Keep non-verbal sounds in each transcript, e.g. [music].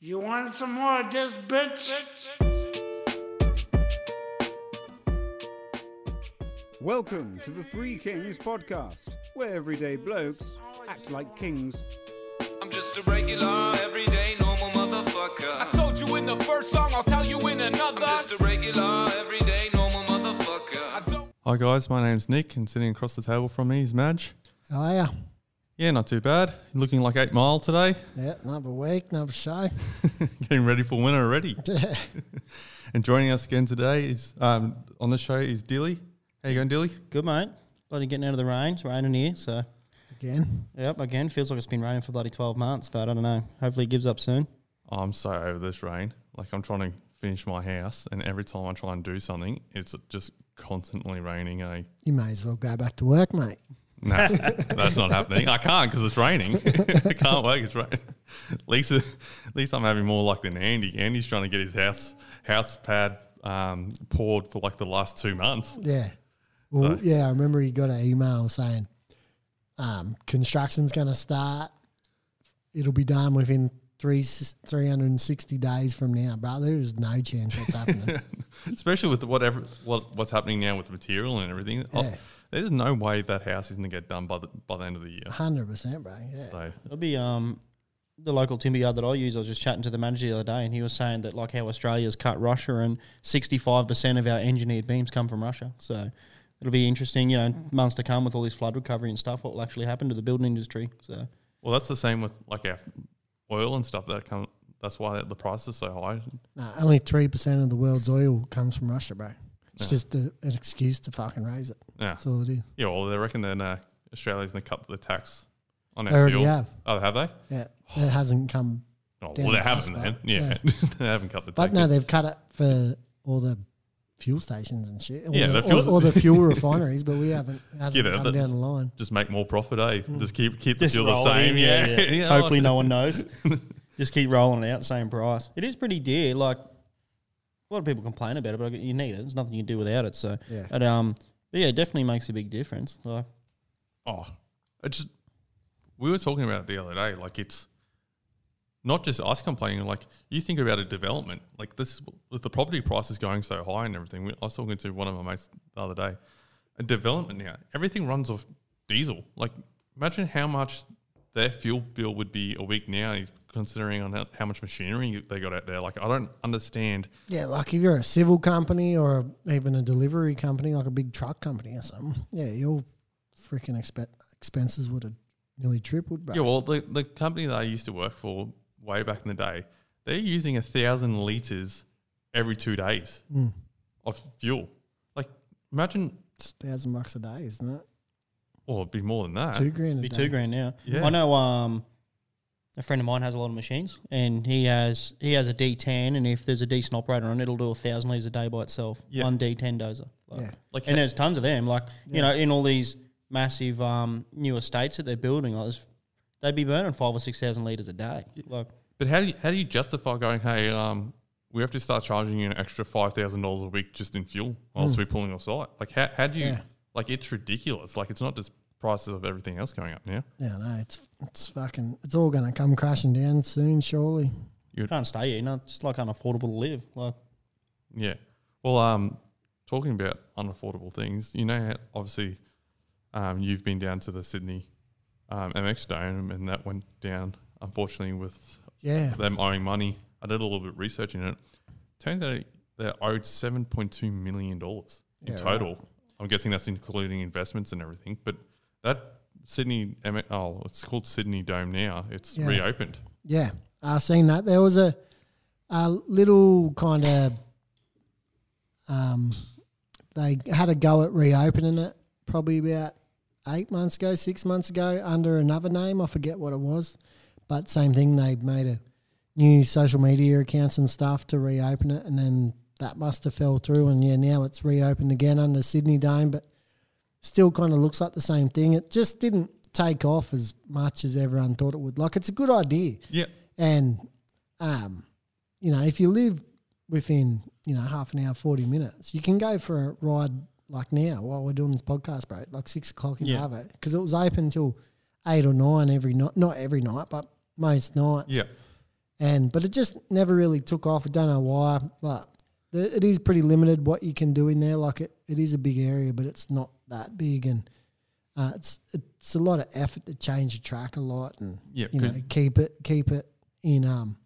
You want some more of this, bitch? Welcome to the Three Kings podcast, where everyday blokes act like kings. I'm just a regular, everyday, normal motherfucker. I told you in the first song, I'll tell you in another. I'm another. just a regular, everyday, normal I motherfucker. don't Hi guys, my name's Nick, and sitting across the table from me is Madge. How are ya? Yeah, not too bad. Looking like eight mile today. Yeah, another week, another show. [laughs] Getting ready for winter already. [laughs] [laughs] and joining us again today is um, on the show is Dilly. How you going, Dilly? Good, mate. Bloody getting out of the rain. It's raining here. So, Again, yep, again, feels like it's been raining for bloody 12 months, but I don't know. Hopefully it gives up soon. Oh, I'm so over this rain. Like I'm trying to finish my house, and every time I try and do something, it's just constantly raining. Eh? you may as well go back to work, mate. Nah, that's not happening. I can't because it's raining. [laughs] I can't work. It's raining. At least, at least I'm having more luck than Andy. Andy's trying to get his house house pad um, poured for like the last two months. Yeah. Well, So- yeah, I remember he got an email saying um, construction's going to start. It'll be done within three, 360 days from now. But there's no chance that's happening. [laughs] Especially with whatever what what's happening now with the material and everything. Oh, Yeah. There's no way that house is going to get done by the by the end of the year. 100%, bro. Yeah. So It'll be um, the local timber yard that I use. I was just chatting to the manager the other day, and he was saying that, like, how Australia's cut Russia, and 65% of our engineered beams come from Russia. So, it'll be interesting, you know, months to come with all this flood recovery and stuff, what will actually happen to the building industry. So, well, that's the same with like our oil and stuff that come. That's why the price is so high. No, only 3% of the world's oil comes from Russia, bro. It's Yeah. just a, an excuse to fucking raise it. Yeah, That's all it is. yeah. Well, they reckon that uh, Australia's going to cut the tax on They our already fuel. have. Oh, have they? Yeah. It hasn't come Oh, Down well, they the haven't then. Yeah, [laughs] they haven't cut the But tax. no, they've cut it for all the fuel stations and shit. All Yeah, the, the fuel- all, all the fuel [laughs] refineries, but we haven't it hasn't Yeah, come down the line. Just make more profit, eh? Just keep keep the fuel the same. in, Yeah, yeah, yeah. Yeah, [laughs] Hopefully, no one knows. Just keep rolling it out, same price. It is pretty dear. Like a lot of people complain about it, but you need it. There's nothing you can do without it. So, Yeah. but um, but yeah, it definitely makes a big difference. Like, Oh, it's just, we were talking about it the other day. Like it's not just us complaining. Like you think about a development, like this with the property prices going so high and everything. We, I was talking to one of my mates the other day. A development now, everything runs off diesel. Like imagine how much their fuel bill would be a week now, considering on how, how much machinery they got out there. Like I don't understand. Yeah, like if you're a civil company or even a delivery company, like a big truck company or something, yeah, your freaking expe- expenses would have nearly tripled, bro. Yeah, well, the, the company that I used to work for way back in the day, they're using a thousand liters every two days Mm. of fuel. Like, imagine, It's a thousand bucks a day, isn't it? well, it'd be more than that. Two grand a be day. two grand now. Yeah. I know. Um, a friend of mine has a lot of machines, and he has he has a D10, and if there's a decent operator on it, it'll do a thousand liters a day by itself. Yeah. One D10 dozer. Like, Yeah. Like, and there's tons of them. Like you know, in all these massive um, new estates that they're building, like, they'd be burning five or six thousand liters a day. Like but how do you how do you justify going? Hey, um, we have to start charging you an extra five thousand dollars a week just in fuel whilst we're pulling off site. Like, how how do you? Yeah. Like, it's ridiculous. Like, it's not just prices of everything else going up now. Yeah, no, it's it's fucking, it's all going to come crashing down soon, surely. You can't stay here. You know, it's like unaffordable to live. Like Yeah. Well, um, talking about unaffordable things, you know, obviously, um, you've been down to the Sydney um, MX Dome, and that went down, unfortunately, with Yeah. them owing money. I did a little bit of research in it. Turns out they're owed seven point two million dollars in Yeah, total. I'm guessing that's including investments and everything. But that Sydney, oh, it's called Sydney Dome now. It's Yeah. reopened. Yeah, I seen that. There was a a little kind of um, they had a go at reopening it probably about eight months ago, six months ago under another name. I forget what it was, but same thing. They made a new social media accounts and stuff to reopen it, and then that must have fell through. And yeah, now it's reopened again under Sydney Dome, but still kind of looks like the same thing. It just didn't take off as much as everyone thought it would. Like it's a good idea. Yeah. And, um, you know, if you live within, you know, half an hour, 40 minutes, you can go for a ride like now while we're doing this podcast, bro, like six o'clock in Yeah. Arvo. Because it was open until eight or nine every night. Not every night, but most nights. Yeah. and but it just never really took off. I don't know why. Like the, it is pretty limited what you can do in there. Like it, it is a big area, but it's not that big, and uh, it's it's a lot of effort to change the track a lot, and Yeah, you know keep it keep it in um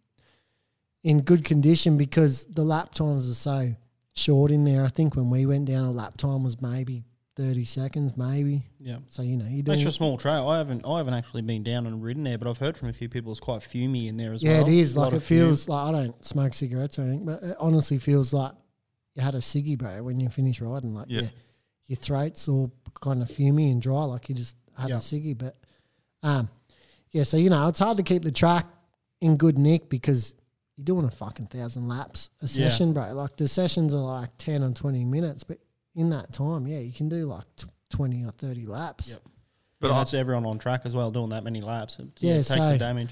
in good condition because the lap times are so short in there. I think when we went down, a lap time was maybe thirty seconds, maybe. Yeah. So you know you do. Extra small trail. I haven't I haven't actually been down and ridden there, but I've heard from a few people it's quite fumy in there as Yeah, well. Yeah, it is. A Like it of fume. feels like I don't smoke cigarettes or anything, but it honestly feels like you had a ciggy, bro, when you finish riding. Like Yeah. your, your throat's all kind of fumy and dry, like you just had Yeah. a ciggy. But um, yeah, so you know it's hard to keep the track in good nick because you're doing a fucking thousand laps a Yeah. session, bro. Like the sessions are like ten and twenty minutes, but in that time, yeah, you can do like t- twenty or thirty laps. Yep. But But that's everyone on track as well, doing that many laps. It, Yeah, yeah, it takes so- some damage.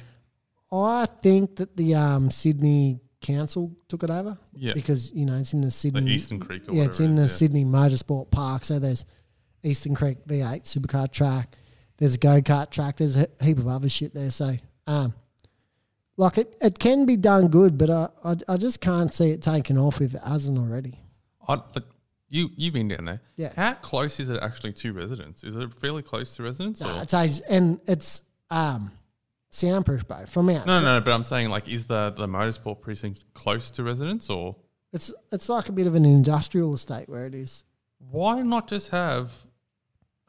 I think that the um, Sydney Council took it over. Yeah. Because, you know, it's in the The Sydney. Eastern Creek or yeah, it's in it the yeah. Sydney Motorsport Park. So there's Eastern Creek V8 supercar track. There's a go kart track. There's a heap of other shit there. So, um, like it, it can be done good, but I, I, I just can't see it taking off if it hasn't already. I, like, you you've been down there. Yeah. How close is it actually to residents? Is it fairly close to residents? No, or? it's age- and it's um, soundproof, bro. From outside, No, no, but I'm saying like, is the the motorsport precinct close to residents, or it's it's like a bit of an industrial estate where it is. why not just have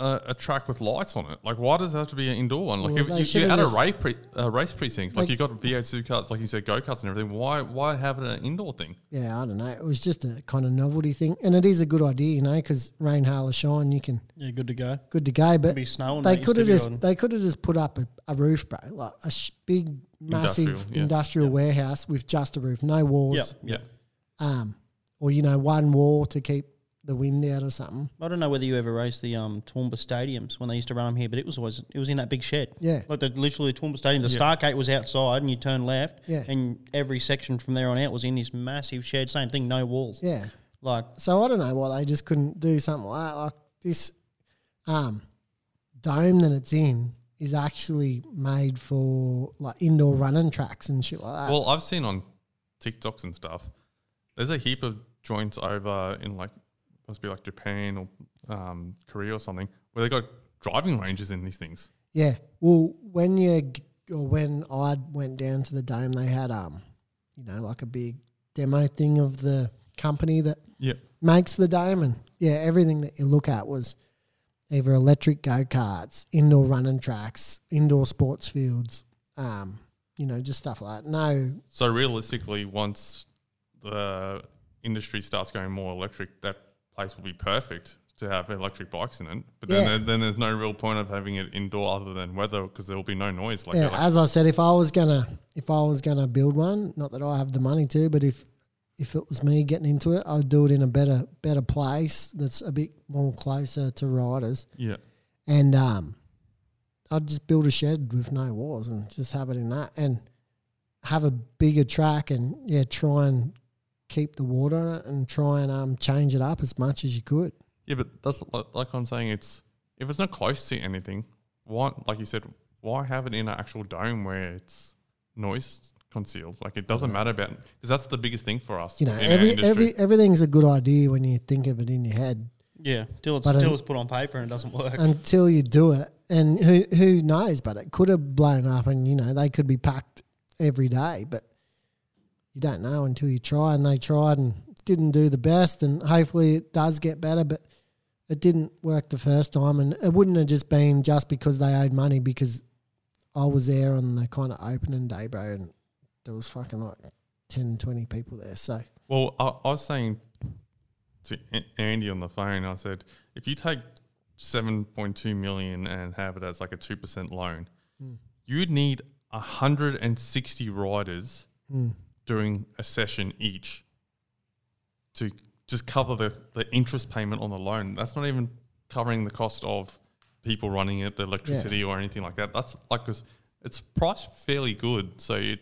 a, a track with lights on it? Like, why does it have to be an indoor one? Like, Well, if they you, should've you're at a just- race, pre, uh, race precinct, like Like- you got V8 supercars, like you said, go karts and everything. Why why have it an indoor thing? Yeah, I don't know. It was just a kind of novelty thing, and it is a good idea, you know, because rain, hail, or shine, you can Yeah, good to go. good to go. But be they could have used to be just on- they could have just put up a, a roof, bro, like a sh- big, massive Industrial, yeah. industrial warehouse with just a roof, no walls, Yeah. Yeah, um, or you know, one wall to keep the wind out or something. I don't know whether you ever raced the um, Toowoomba stadiums when they used to run them here, but it was always it was in that big shed. Yeah. like the literally the Toowoomba stadium. The start gate was outside, and you turn left. Yeah. and every section from there on out was in this massive shed. Same thing, no walls. Yeah. like So I don't know why they just couldn't do something like. Like this um, dome that it's in is actually made for like indoor running tracks and shit like that. Well, I've seen on TikToks and stuff. There's a heap of joints over in like must be like Japan or um, Korea or something where they got driving ranges in these things. Yeah. Well, when you or when I went down to the dome, they had um, you know, like a big demo thing of the company that Yeah, makes the dome, and yeah, everything that you look at was either electric go karts, indoor running tracks, indoor sports fields, um, you know, just stuff like that. No, So realistically, once the industry starts going more electric, that place will be perfect to have electric bikes in it. But then, Yeah. there, then there's no real point of having it indoor other than weather because there will be no noise. Like yeah, as I said, if I was gonna if I was gonna build one, not that I have the money to, but if if it was me getting into it, I'd do it in a better better place that's a bit more closer to riders, yeah, and um, I'd just build a shed with no walls and just have it in that, and have a bigger track, and yeah, try and keep the water in it, and try and um change it up as much as you could. yeah. But that's li- like I'm saying. It's if it's not close to anything, why? Like you said, why have it in an actual dome where it's noise concealed? Like it doesn't matter about because that's the biggest thing for us. You know, in every industry. every everything's a good idea when you think of it in your head. yeah, till it's But, till it's put on paper and it doesn't work. until you do it. And who who knows? But it could have blown up, and you know they could be packed every day. But you don't know until you try. And they tried and didn't do the best. And hopefully it does get better. But it didn't work the first time, and it wouldn't have just been just because they owed money. Because I was there on the kind of opening day, bro, and there was fucking like 10, 20 people there. So Well, I, I was saying to Andy on the phone, I said, if you take 7.2 million and have it as like a 2% loan, hmm. you'd need 160 riders hmm. Doing a session each to just cover the, the interest payment on the loan. That's not even covering the cost of people running it, the electricity or anything like that. That's like, 'cause it's priced fairly good. So you'd,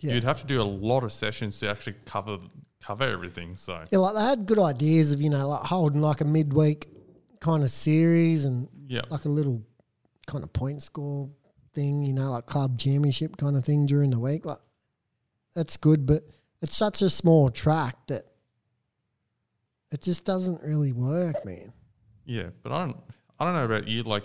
Yeah. you'd have to do a lot of sessions to actually cover cover everything. So yeah, like they had good ideas of you know like holding like a midweek kind of series and yeah, like a little kind of point score thing, you know, like club championship kind of thing during the week. Like that's good, but it's such a small track that it just doesn't really work, man. Yeah, but I don't. I don't know about you. Like,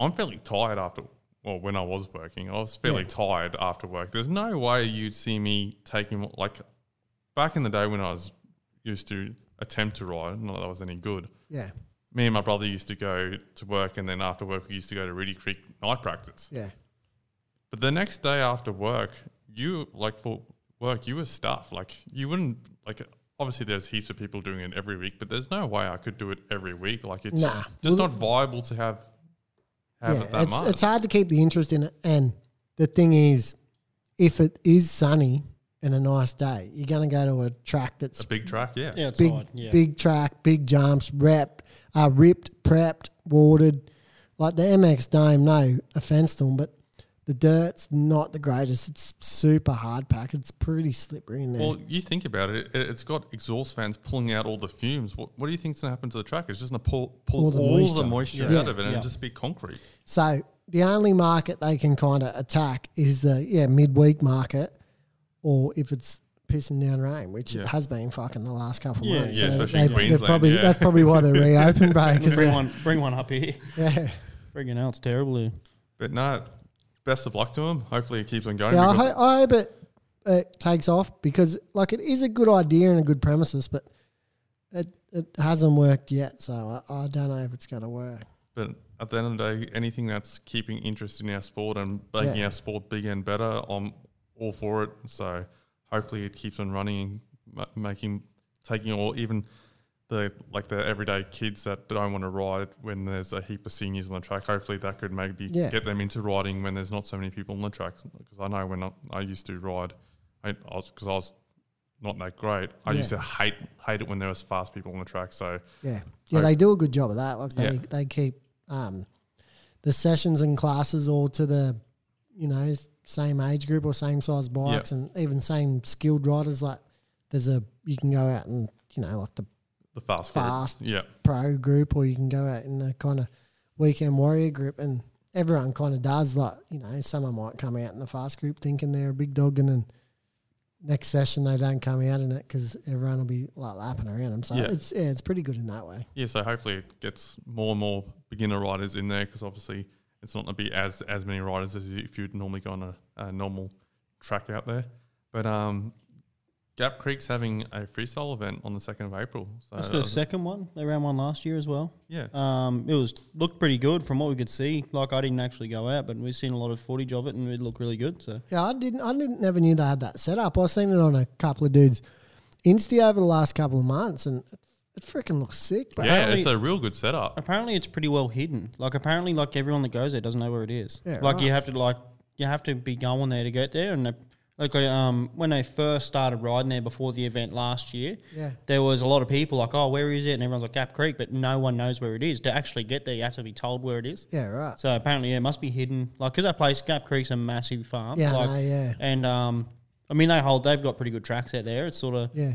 I'm fairly tired after. Well, when I was working, I was fairly Yeah. tired after work. There's no way you'd see me taking like back in the day when I was used to attempt to ride. Not that I was any good. Yeah, Me and my brother used to go to work, and then after work, we used to go to Reedy Creek night practice. yeah, But the next day after work, you like for work, you were stuffed. Like you wouldn't like. Obviously, there's heaps of people doing it every week, but there's no way I could do it every week. Like it's Nah. just Well, not viable to have have yeah. it that It's much. it's hard to keep the interest in it, and the thing is, if it is sunny and a nice day, you're going to go to a track that's a big track, yeah. Yeah, big, hard. Yeah. big track, big jumps, wrapped, uh, ripped, prepped, watered. Like the MX Dome, no offense to them, but the dirt's not the greatest. It's super hard pack. It's pretty slippery in there. Well, you think about it, it, it's got exhaust fans pulling out all the fumes. What, what do you think's going to happen to the track? It's just going to pull, pull All all the the moisture. moisture, Yeah. out of it and Yeah. it'll just be concrete. so the only market they can kind of attack is the yeah midweek market, or if it's pissing down rain, which it has been fucking the last couple of Yeah. months. Yeah, so especially they, Queensland, probably yeah. that's probably why they're reopened, bro. 'cause [laughs] bring [laughs] one, bring one up here. yeah. Friggin' out, it's terrible here. But no, best of luck to him. Hopefully, it keeps on going. Yeah, I, ho- I hope it, it takes off because like it is a good idea and a good premises, but it it hasn't worked yet. So I, I don't know if it's going to work. But at the end of the day, anything that's keeping interest in our sport and making Yeah. our sport bigger and better, I'm all for it. So hopefully it keeps on running, ma- making, taking all even the like the everyday kids that don't want to ride when there's a heap of seniors on the track. Hopefully that could maybe Yeah. get them into riding when there's not so many people on the tracks. Because I know when I, I used to ride, I, I was because I was not that great. I used to hate hate it when there was fast people on the track. So Yeah, yeah, they do a good job of that. Like they Yeah. they keep um, the sessions and classes all to the you know same age group or same size bikes and even same skilled riders. Like there's a you can go out and you know like the the fast, group, Fast. yeah. pro group or you can go out in the kind of weekend warrior group and everyone kind of does like you know someone might come out in the fast group thinking they're a big dog and then next session they don't come out in it because everyone will be like lapping around them so Yeah. it's yeah it's pretty good in that way Yeah, so hopefully it gets more and more beginner riders in there because obviously it's not going to be as as many riders as if you'd normally go on a, a normal track out there. But um, Gap Creek's having a freestyle event on the second of April. So That's that the second one. They ran one last year as well. yeah, Um, it was looked pretty good from what we could see. Like I didn't actually go out, but we've seen a lot of footage of it, and it looked really good. So yeah i didn't i didn't never knew they had that set up i've seen it on a couple of dudes insta over the last couple of months and it, it freaking looks sick bro yeah, apparently- it's a real good setup. apparently it's pretty well hidden. Like apparently, like everyone that goes there doesn't know where it is. Yeah, like right. you have to like you have to be going there to get there. And like um when they first started riding there before the event last year, Yeah. there was a lot of people like, oh, where is it? And everyone's like Gap Creek, but no one knows where it is. To actually get there, you have to be told where it is. yeah right So apparently, yeah, it must be hidden. Like, because that place, Gap Creek's a massive farm. Yeah, like, know, yeah. And um, I mean, they hold. They've got pretty good tracks out there. It's sort of yeah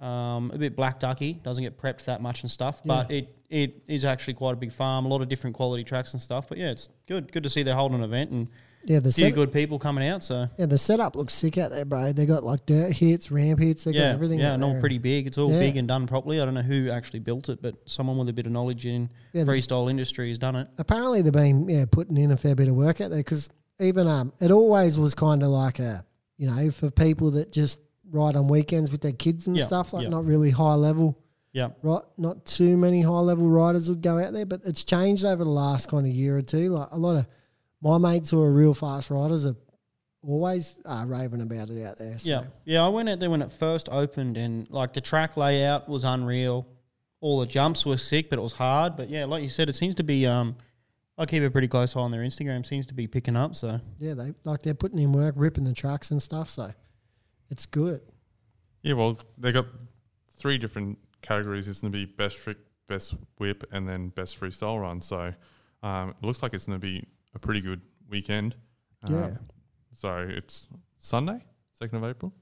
um, a bit black ducky. Doesn't get prepped that much and stuff. But Yeah. it it is actually quite a big farm. A lot of different quality tracks and stuff. But yeah, it's good. Good to see they're holding an event and yeah the few set, good people coming out. So yeah the setup looks sick out there bro they got like dirt hits ramp hits they got yeah, everything yeah, out and all there. pretty big. It's all Yeah. big and done properly. I don't know who actually built it, but someone with a bit of knowledge in Yeah, the- freestyle industry has done it. apparently they've been yeah putting in a fair bit of work out there because even um it always was kind of like a you know for people that just ride on weekends with their kids and Yeah, stuff like yeah. not really high level Yeah, right not too many high level riders would go out there but it's changed over the last kind of year or two like a lot of my mates who are real fast riders are always uh, raving about it out there so Yeah, yeah. I went out there when it first opened, and like the track layout was unreal. All the jumps were sick, but it was hard. But yeah, like you said, it seems to be. Um, I keep a pretty close eye on their Instagram. Seems to be picking up. So yeah they like they're putting in work ripping the trucks and stuff so it's good Yeah, well, they got three different categories. It's going to be best trick, best whip, and then best freestyle run. So um, it looks like it's going to be a pretty good weekend. Um, Yeah. So it's Sunday, second of April,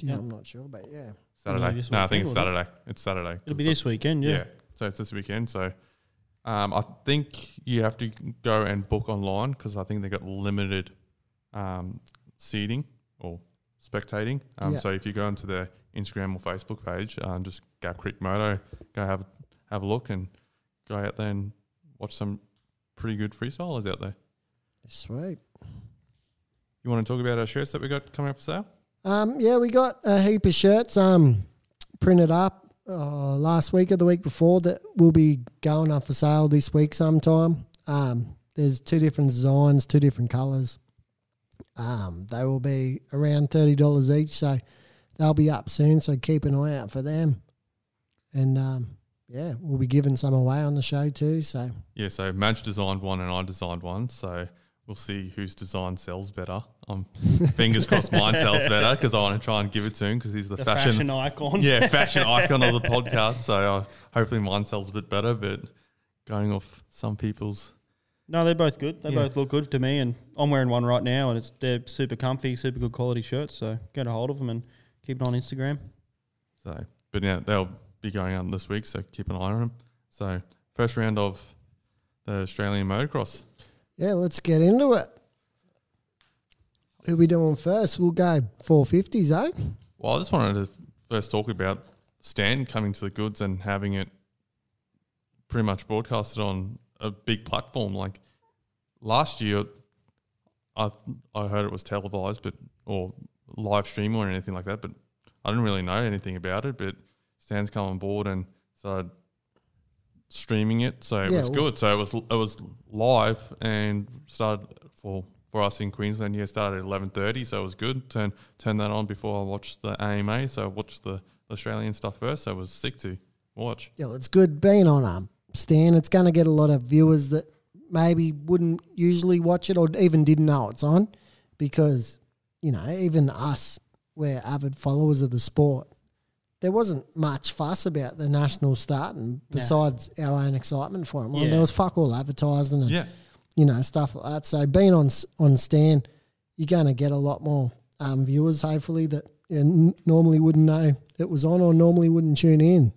yeah i'm not sure but yeah Saturday. this No, I think it's weekend, wasn't Saturday. It's Saturday. it'll be So- this weekend. Yeah. Yeah. So it's this weekend. So um, I think you have to go and book online because I think they got limited um, seating or spectating. Um, Yeah. So if you go into their Instagram or Facebook page, um, just Gap Creek Moto, go have have a look and go out there and watch some pretty good freestylers out there. Sweet. You want to talk about our shirts that we got coming up for sale? Um, yeah, we got a heap of shirts um, printed up uh, last week or the week before that will be going up for sale this week sometime. Um, there's two different designs, two different colours. Um, they will be around thirty dollars each, so they'll be up soon. So keep an eye out for them. And um, yeah, we'll be giving some away on the show too. So Yeah, so Madge designed one and I designed one. So we'll see whose design sells better. Um, [laughs] fingers crossed mine sells better because I want to try and give it to him because he's the, The fashion, fashion, icon. yeah, [laughs] fashion icon of the podcast. So uh, hopefully mine sells a bit better. But going off some people's, No, they're both good. They Yeah. both look good to me, and I'm wearing one right now, and it's they're super comfy, super good quality shirts. So get a hold of them and keep it on Instagram. so but yeah, they'll be going on this week. So keep an eye on them. So first round of the Australian motocross. Yeah, let's get into it. Who we doing first? We'll go four fifties, eh? Well, I just wanted to first talk about Stan coming to the goods and having it pretty much broadcasted on a big platform. Like last year, I I heard it was televised, but or live stream or anything like that, but I didn't really know anything about it. But Stan's come on board and started streaming it, so it Yeah, was well- good. So it was it was live and started for for us in Queensland. Yeah, started at eleven thirty, so it was good. Turn turn that on before I watched the AMA. So I watched the Australian stuff first. So it was sick to watch. Yeah, it's good being on um Stan. It's going to get a lot of viewers that maybe wouldn't usually watch it or even didn't know it's on, because you know even us, we're avid followers of the sport. There wasn't much fuss about the national starting besides our own excitement for it. Well, Yeah. there was fuck all advertising and Yeah, you know stuff like that. So being on on Stan, you're going to get a lot more um, viewers hopefully that you n- normally wouldn't know it was on or normally wouldn't tune in.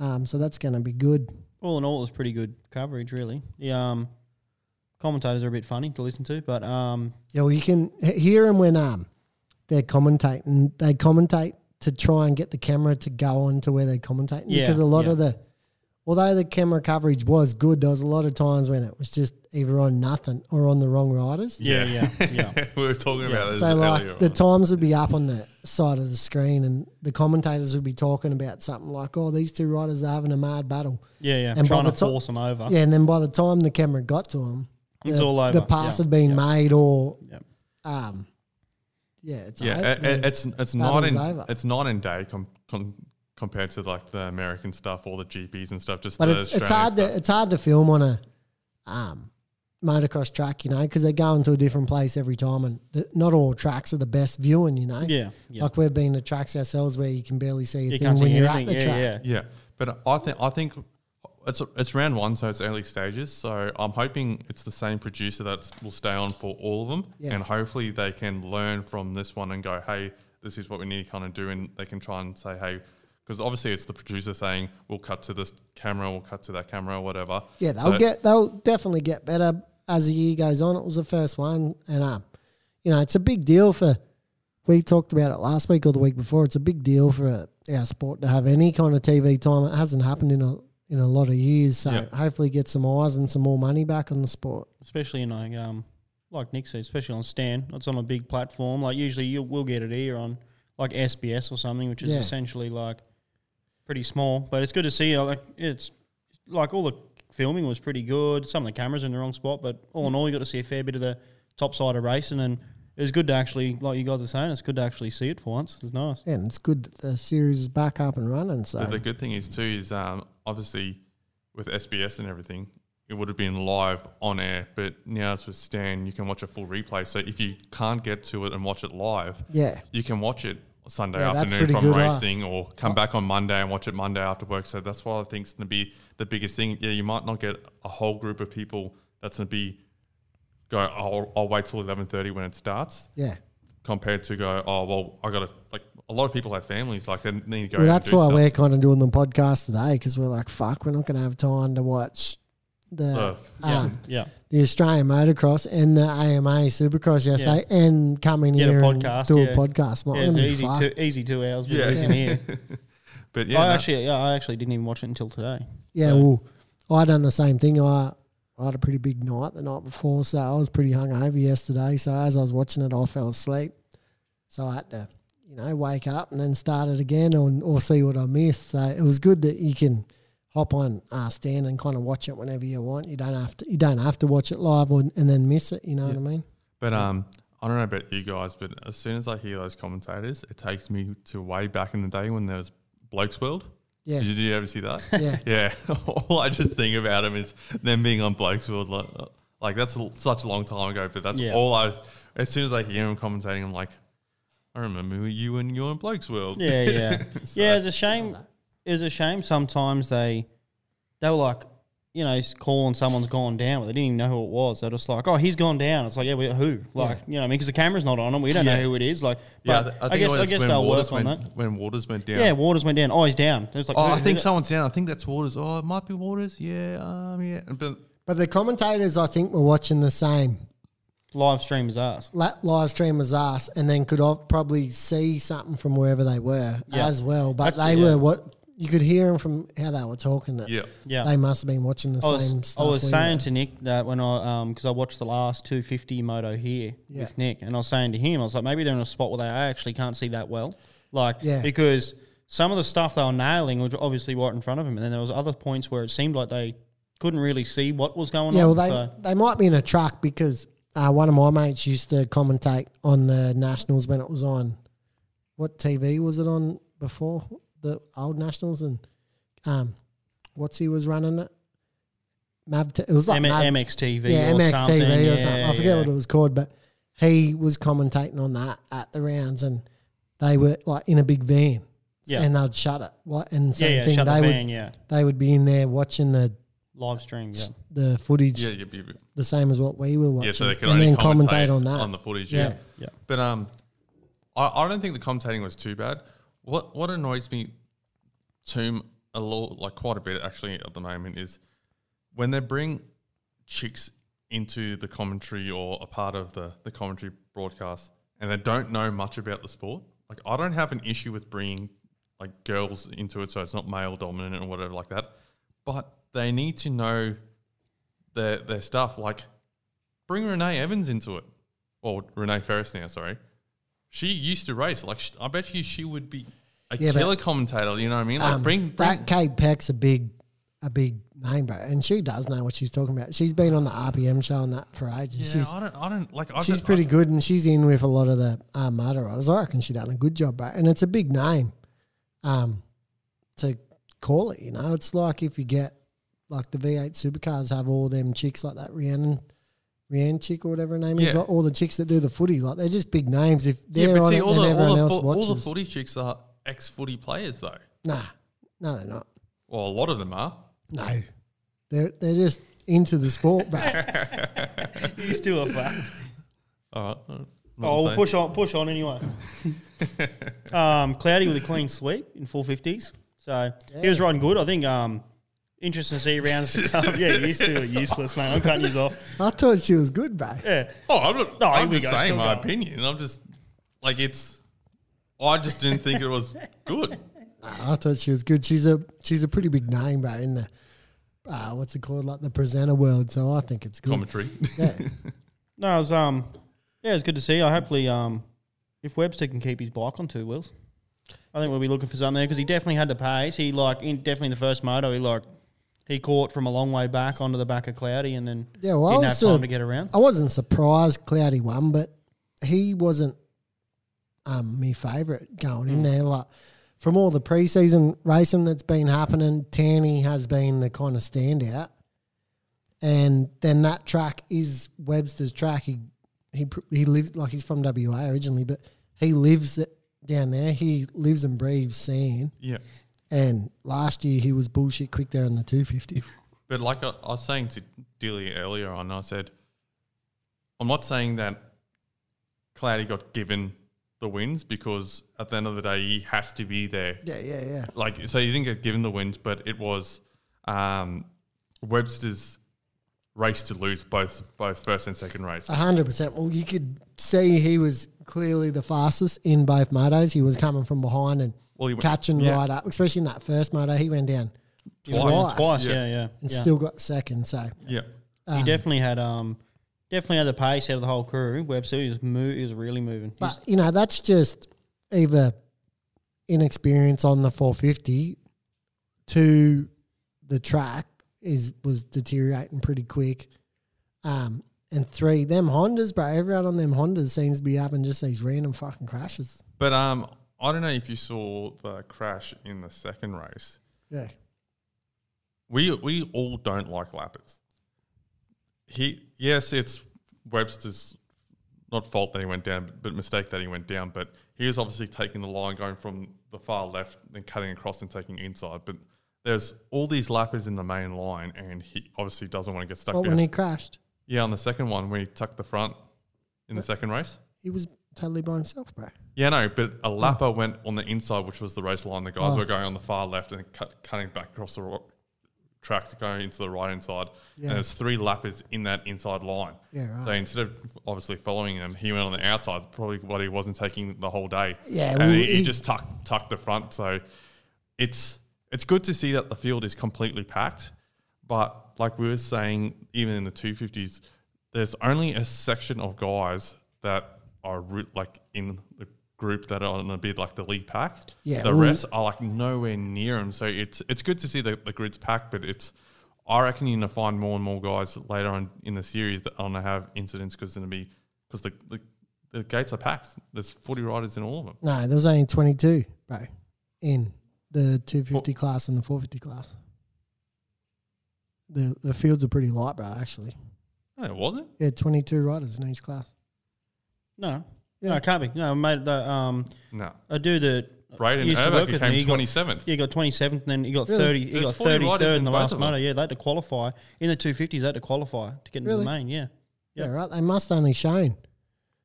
Um, so that's going to be good. All in all, it was pretty good coverage, really. The um, commentators are a bit funny to listen to, but um, Yeah, well, you can h- hear them when um they're commentating. They commentate to try and get the camera to go on to where they're commentating Yeah, because a lot yeah. of the, although the camera coverage was good, there was a lot of times when it was just either on nothing or on the wrong riders. yeah, yeah, yeah. [laughs] we were talking about it So like earlier. the on. times would be up on the side of the screen, and the commentators would be talking about something like, "Oh, these two riders are having a mad battle." Yeah, yeah. And Trying to the ti- force them over. Yeah, and then by the time the camera got to them, It's the, all over. the pass Yeah, had been yeah. made, or Yep. um, yeah, it's yeah, o- it, the- it's it's not in over. it's not in day com, com, compared to like the American stuff or the GPs and stuff. Just but the it's it's hard stuff. to it's hard to film on a um motocross track, you know, because they're going to a different place every time, and th- not all tracks are the best viewing, you know. Yeah, yeah. Like we've been to tracks ourselves where you can barely see a you thing when see you're anything. at the yeah, track. yeah. Yeah, but I think I think it's it's round one, so it's early stages. So I'm hoping it's the same producer that will stay on for all of them, Yeah. and hopefully they can learn from this one and go, hey, this is what we need to kind of do, and they can try and say, hey. Because obviously it's the producer saying we'll cut to this camera, we'll cut to that camera, or whatever. Yeah, they'll So- get they'll definitely get better as the year goes on. It was the first one, and um, you know, it's a big deal for. We talked about it last week or the week before. It's a big deal for our sport to have any kind of TV time. It hasn't happened in a in a lot of years, so Yeah. hopefully get some eyes and some more money back on the sport. Especially, you know, um, like Nick said, especially on Stan. It's on a big platform. Like usually you will get it here on like SBS or something, which is Yeah. essentially like pretty small. But it's good to see. uh, Like it's like all the filming was pretty good. Some of the cameras in the wrong spot, but all in all, you got to see a fair bit of the top side of racing, and it was good to actually, like you guys are saying, it's good to actually see it for once. It's nice. And it's good that the series is back up and running. So The, the good thing is too is um, obviously with SBS and everything, it would have been live on air, but now it's with Stan. You can watch a full replay. So if you can't get to it and watch it live, yeah, you can watch it Sunday Yeah, that's afternoon pretty from good, huh? racing, or come back on Monday and watch it Monday after work. So that's what I think is going to be the biggest thing. Yeah, you might not get a whole group of people that's going to be go. I'll, I'll wait till eleven thirty when it starts. yeah. Compared to go, oh well, I got to like a lot of people have families, like they need to go. Well, that's and do why stuff. we're kind of doing the podcast today because we're like, fuck, we're not going to have time to watch the The- uh, Yeah. the Australian motocross and the AMA Supercross yesterday, and come in Get here podcast, and do yeah. a podcast. Mate, Yeah, it's easy fucked. two, easy two hours. Yeah. Yeah. In here. [laughs] But yeah, I no, actually, yeah, I actually didn't even watch it until today. Yeah, well, I done the same thing. I I had a pretty big night the night before, so I was pretty hungover yesterday. So as I was watching it, I fell asleep. So I had to, you know, wake up and then start it again or, or see what I missed. So it was good that you can hop on uh, Stan and kind of watch it whenever you want. You don't have to you don't have to watch it live or, and then miss it. You know what I mean? But um, I don't know about you guys, but as soon as I hear those commentators, it takes me to way back in the day when there was Blokes World. Yeah. Did you ever see that? Yeah. [laughs] yeah. [laughs] All I just think about him is them being on Blokes World. Like, like that's a- such a long time ago, but that's Yeah. all I. As soon as I hear him commentating, I'm like, I remember you when you were in Blokes World. Yeah, yeah, [laughs] So- yeah. It's a shame. It's a shame. Sometimes they they were like, you know, calling someone's gone down, but they didn't even know who it was. They're just like, oh, he's gone down. It's like, yeah, but who? Like, you know, I mean, because the camera's not on him, we don't Yeah. know who it is. Like, Yeah, but I, I, think guess I guess when they'll work Waters on went, that. When Waters went down. Yeah, Waters went down. Oh, he's down. It's like, Oh, who- I think who- someone's down. I think that's Waters. Oh, it might be Waters. Yeah, um, yeah. But But the commentators, I think, were watching the same live stream is us. la- live stream as us, and then could op- probably see something from wherever they were Yeah. as well. But Actually, they yeah. were what you could hear them from how they were talking. That yeah, Yeah. they must have been watching the I was, same stuff. I was we saying were. to Nick that when I um because I watched the last 250 moto here Yeah. with Nick, and I was saying to him, I was like, maybe they're in a spot where they actually can't see that well, like Yeah. because some of the stuff they were nailing was obviously right in front of them, and then there was other points where it seemed like they couldn't really see what was going yeah, on. well, they so, they might be in a truck because uh, one of my mates used to commentate on the Nationals when it was on. What TV was it on before the old Nationals and um, what's he was running it? Mav. T- it was like M- Mav- MXTV, yeah, or MXTV something. or yeah, something. I forget yeah. what it was called, but he was commentating on that at the rounds, and they were like in a big van, Yeah. and they'd shut it. What and same yeah, thing, shut they the would van, yeah, they would be in there watching the live stream, yeah. the footage, yeah, the same as what we were watching, Yeah, so they could and only then commentate on that. on the footage. Yeah, Yeah. Yeah. But um, I, I don't think the commentating was too bad. What what annoys me too a lot, like quite a bit actually at the moment is when they bring chicks into the commentary or a part of the the commentary broadcast and they don't know much about the sport. Like I don't have an issue with bringing like girls into it, so it's not male dominant or whatever like that. But they need to know their their stuff. Like bring Renee Evans into it, or Renee Ferris now. Sorry, she used to race. Like I bet you she would be a Yeah, killer commentator. You know what I mean? Like Um, bring, bring that Kate Peck's a big, a big name, bro, and she does know what she's talking about. She's been on the RPM show and that for ages. yeah, she's I don't, I don't like. I she's don't- pretty I, good, and she's in with a lot of the uh, motor riders. I reckon she done a good job, bro, and it's a big name, um, to call it. You know, it's like if you get like the V8 supercars have all them chicks like that Rhiannon. Rhiannon chick or whatever her name is, like all the chicks that do the footy, like they're just big names. If they're Yeah, but on see, it, all then the, everyone all, the else watches. all the footy chicks are ex-footy players, though. nah, no, they're not. Well, a lot of them are. No, they're they're just into the sport, bro. [laughs] [laughs] You still a fact. All right. I'm not Oh, we'll push on, push on anyway. [laughs] um, Cloudy with a clean sweep in four fifties, so he was riding good. I think. Um, interesting to see rounds to come. yeah, you still are useless, man. I'm cutting you off. I thought she was good, bro. Yeah, Oh, I'm not. No, I'm just saying my going. opinion. I'm just like it's. I just didn't think it was good. [laughs] I thought she was good. She's a she's a pretty big name, bro, in the uh, what's it called, like the presenter world. So I think it's good. Commentary. Yeah, [laughs] no, it was um, yeah, it's good to see. I hopefully um, if Webster can keep his bike on two wheels, I think we'll be looking for something there because he definitely had the pace. He like in definitely the first moto, he like he caught from a long way back onto the back of Cloudy and then yeah. Well, I didn't have was time uh, to get around. I wasn't surprised Cloudy won, but he wasn't um my favourite going in there. Like from all the preseason racing that's been happening, Tanti has been the kind of standout. And then that track is Webster's track. He he he lives like he's from WA originally, but he lives it down there. He lives and breathes sand. yeah. And last year he was bullshit quick there in the 250. But like I, I was saying to Dilly earlier on, I said, I'm not saying that Cloudy got given the wins because at the end of the day, he has to be there. Yeah, yeah, yeah. Like, so he didn't get given the wins, but it was um, Webster's race to lose both both first and second race. A hundred percent. Well, you could see he was clearly the fastest in both motos. He was coming from behind and Well, he went- catching yeah. right up, especially in that first moto. He went down Twice. twice, Twice, Yeah. yeah, yeah. and yeah. still got second. So Yeah. he definitely had um definitely had the pace out of the whole crew. Webster is was mo- he really moving. He's- But you know, that's just either inexperience on the 450 to the track is was deteriorating pretty quick. Um, and three, them Hondas, bro. Everyone on them Hondas seems to be having just these random fucking crashes. But um, I don't know if you saw the crash in the second race. Yeah, We we all don't like lappers. He yes, it's Webster's not fault that he went down, but mistake that he went down. But he was obviously taking the line, going from the far left, then cutting across and taking inside. But there's all these lappers in the main line, and he obviously doesn't want to get stuck. but when he crashed, yeah, on the second one when he tucked the front in the second race. he was totally by himself, bro. Yeah, no, but a lapper went on the inside, which was the race line. The guys Oh. were going on the far left and cut, cutting back across the track to go into the right hand side. Yeah. And there's three lappers in that inside line. Yeah, right. So instead of obviously following them, he went on the outside, probably what he wasn't taking the whole day. Yeah, and well, he, he he- just tucked tucked the front. So it's it's good to see that the field is completely packed. But like we were saying, even in the 250s, there's only a section of guys that are re- like in the group that are on a bit like the lead pack. Yeah, the well- rest are like nowhere near them. So it's it's good to see the, the grid's packed, but it's I reckon you're gonna find more and more guys later on in the series that are gonna have incidents because gonna be because the, the the gates are packed. There's 40 riders in all of them. No, there was only 22, bro, in the 250 class and the 450 class. The the fields are pretty light, bro, actually. No, it wasn't. Yeah, 22 riders in each class. no, Yeah. No, it can't be. No, mate. The, um, No. a dude that Braden used to Urbeck, work with came me, he got- 27th. Yeah, he got 27th, and then he got Really? 30. He There's got 40 riders 33rd in in the both last of them. motor. Yeah, they had to qualify in the 250s. They had to qualify to get into Really? the main. Yeah, Yeah, right. They must only shown.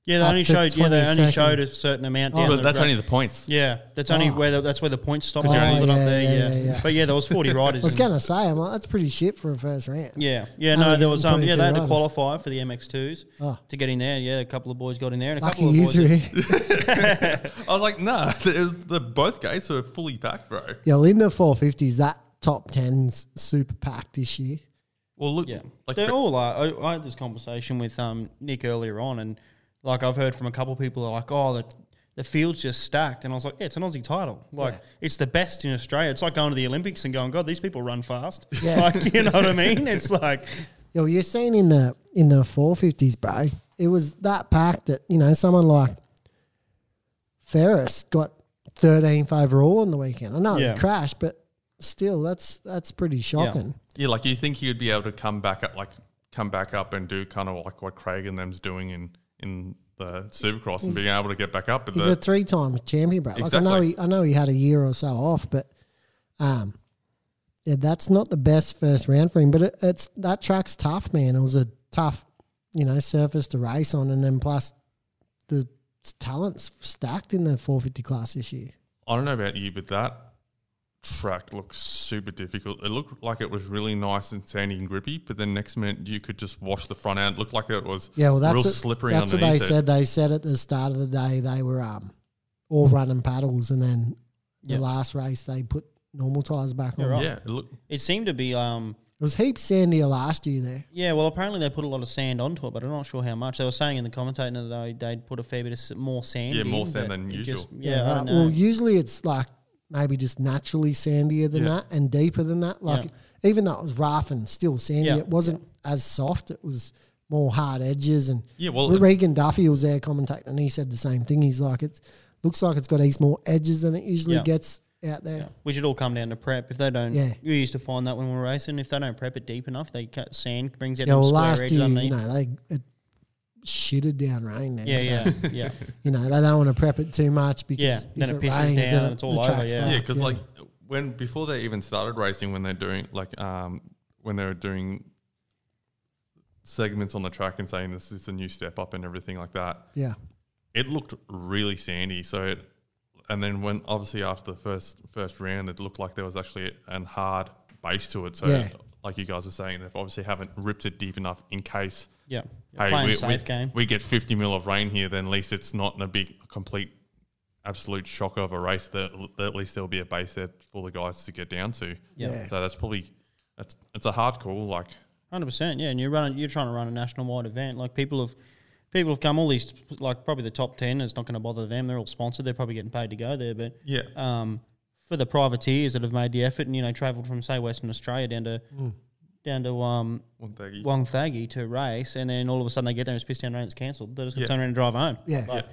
Yeah. They only showed. Yeah, they only 22nd. showed a certain amount. Oh, down But the that's gra- only the points. Yeah, that's only Oh. where the, that's where the points stop. Oh, Is only lit up yeah, there. yeah, Yeah, yeah, yeah. but yeah, there was 40 [laughs] riders. I was in- going to say, I'm like, that's pretty shit for a first round. Yeah, yeah, no, there was um, yeah, 122 they had to riders. qualify for the MX2s Oh. to get in there. Yeah, a couple of boys got in there, and a Lucky couple of boys. three. that- [laughs] I was like, nah, [laughs] it was the both gates were fully packed, bro. yeah, well, in the 450s, that top 10's super packed this year. Well, look, yeah, like they're all like. I, I had this conversation with um Nick earlier on, and like I've heard from a couple of people are like, oh, the the field's just stacked, and I was like, yeah, it's an Aussie title. Like Yeah. it's the best in Australia. It's like going to the Olympics and going, God, these people run fast. [laughs] Yeah. like you know what I mean? It's like Yo, you're seeing in the in the 450s, bro. It was that packed that you know someone like Ferris got 13th overall on the weekend. I know Yeah. he crashed, but still, that's that's pretty shocking. yeah, like you think he would be able to come back up, like come back up and do kind of like what Craig and them's doing in in the Supercross and being able to get back up. But He's the, a three-time champion, bro. Like I know he, I know he had a year or so off, but um, yeah, that's not the best first round for him. But it, it's that track's tough, man. It was a tough, you know, surface to race on, and then plus the talents stacked in the 450 class this year. I don't know about you, but that track looked super difficult. It looked like it was really nice and sandy and grippy, but then next minute you could just wash the front end. It looked like it was Yeah, well, that's real what, slippery That's what they it. said. They said at the start of the day they were um all running paddles, and then the Yeah. last race they put normal tires back on. right. Yeah, it looked it seemed to be um It was heaps sandier last year there. Yeah, well, apparently they put a lot of sand onto it, but I'm not sure how much. They were saying in the commentator that they, they'd put a fair bit of more sand. Yeah, in, more sand than it usual. just- yeah, I right. don't know. Well, usually it's like maybe just naturally sandier than Yeah. that and deeper than that. Like Yeah. even though it was rough and still sandy, Yeah. it wasn't as soft. It was more hard edges. And Yeah, well, Regan Duffy was there commentating, and he said the same thing. He's like, it looks like it's got these more edges than it usually gets out there. Yeah. We should all come down to prep. If they don't, Yeah. we used to find that when we were racing. If they don't prep it deep enough, they cut sand brings out Yeah, well, square last edges year, you know, they it shitted down rain there. yeah, so, yeah, [laughs] yeah, You know, they don't want to prep it too much because Yeah, then if it pisses rains, down then and it's all the over, track's yeah. fucked, yeah, because like when before they even started racing, when they're doing like um when they were doing segments on the track and saying this is a new step up and everything like that, yeah, it looked really sandy. So it, and then when obviously after the first first round, it looked like there was actually an hard base to it. So Yeah. like you guys are saying, they obviously haven't ripped it deep enough in case. Yeah, Hey, playing we, safe we, game. we get 50 mil of rain here, then at least it's not in a big, complete, absolute shocker of a race. That, that at least there'll be a base there for the guys to get down to. Yeah. So that's probably that's it's a hard call. Like Hundred percent, yeah. And you're running, you're trying to run a national wide event. Like people have, people have come. All these, like probably the top ten is not going to bother them. They're all sponsored. They're probably getting paid to go there. But yeah, um, for the privateers that have made the effort and you know travelled from say Western Australia down to down to um, one thing. Wonthaggi to race, and then all of a sudden they get there and it's pissed down rain, it's cancelled. They're just gonna Yeah. turn around and drive home. Yeah. Like,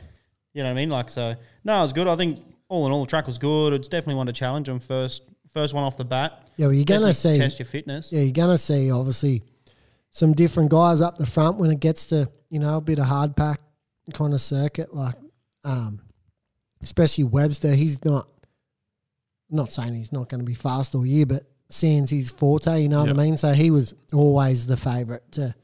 you know what I mean? Like so, no, it was good. I think all in all, the track was good. It's definitely one to challenge them first. First one off the bat. Yeah, well, you're gonna Definitely see. test your fitness. Yeah, you're gonna see obviously some different guys up the front when it gets to you know a bit of hard pack kind of circuit, like um, especially Webster. He's not. I'm not saying he's not going to be fast all year, but seeing his forte, you know what I mean. So he was always the favourite to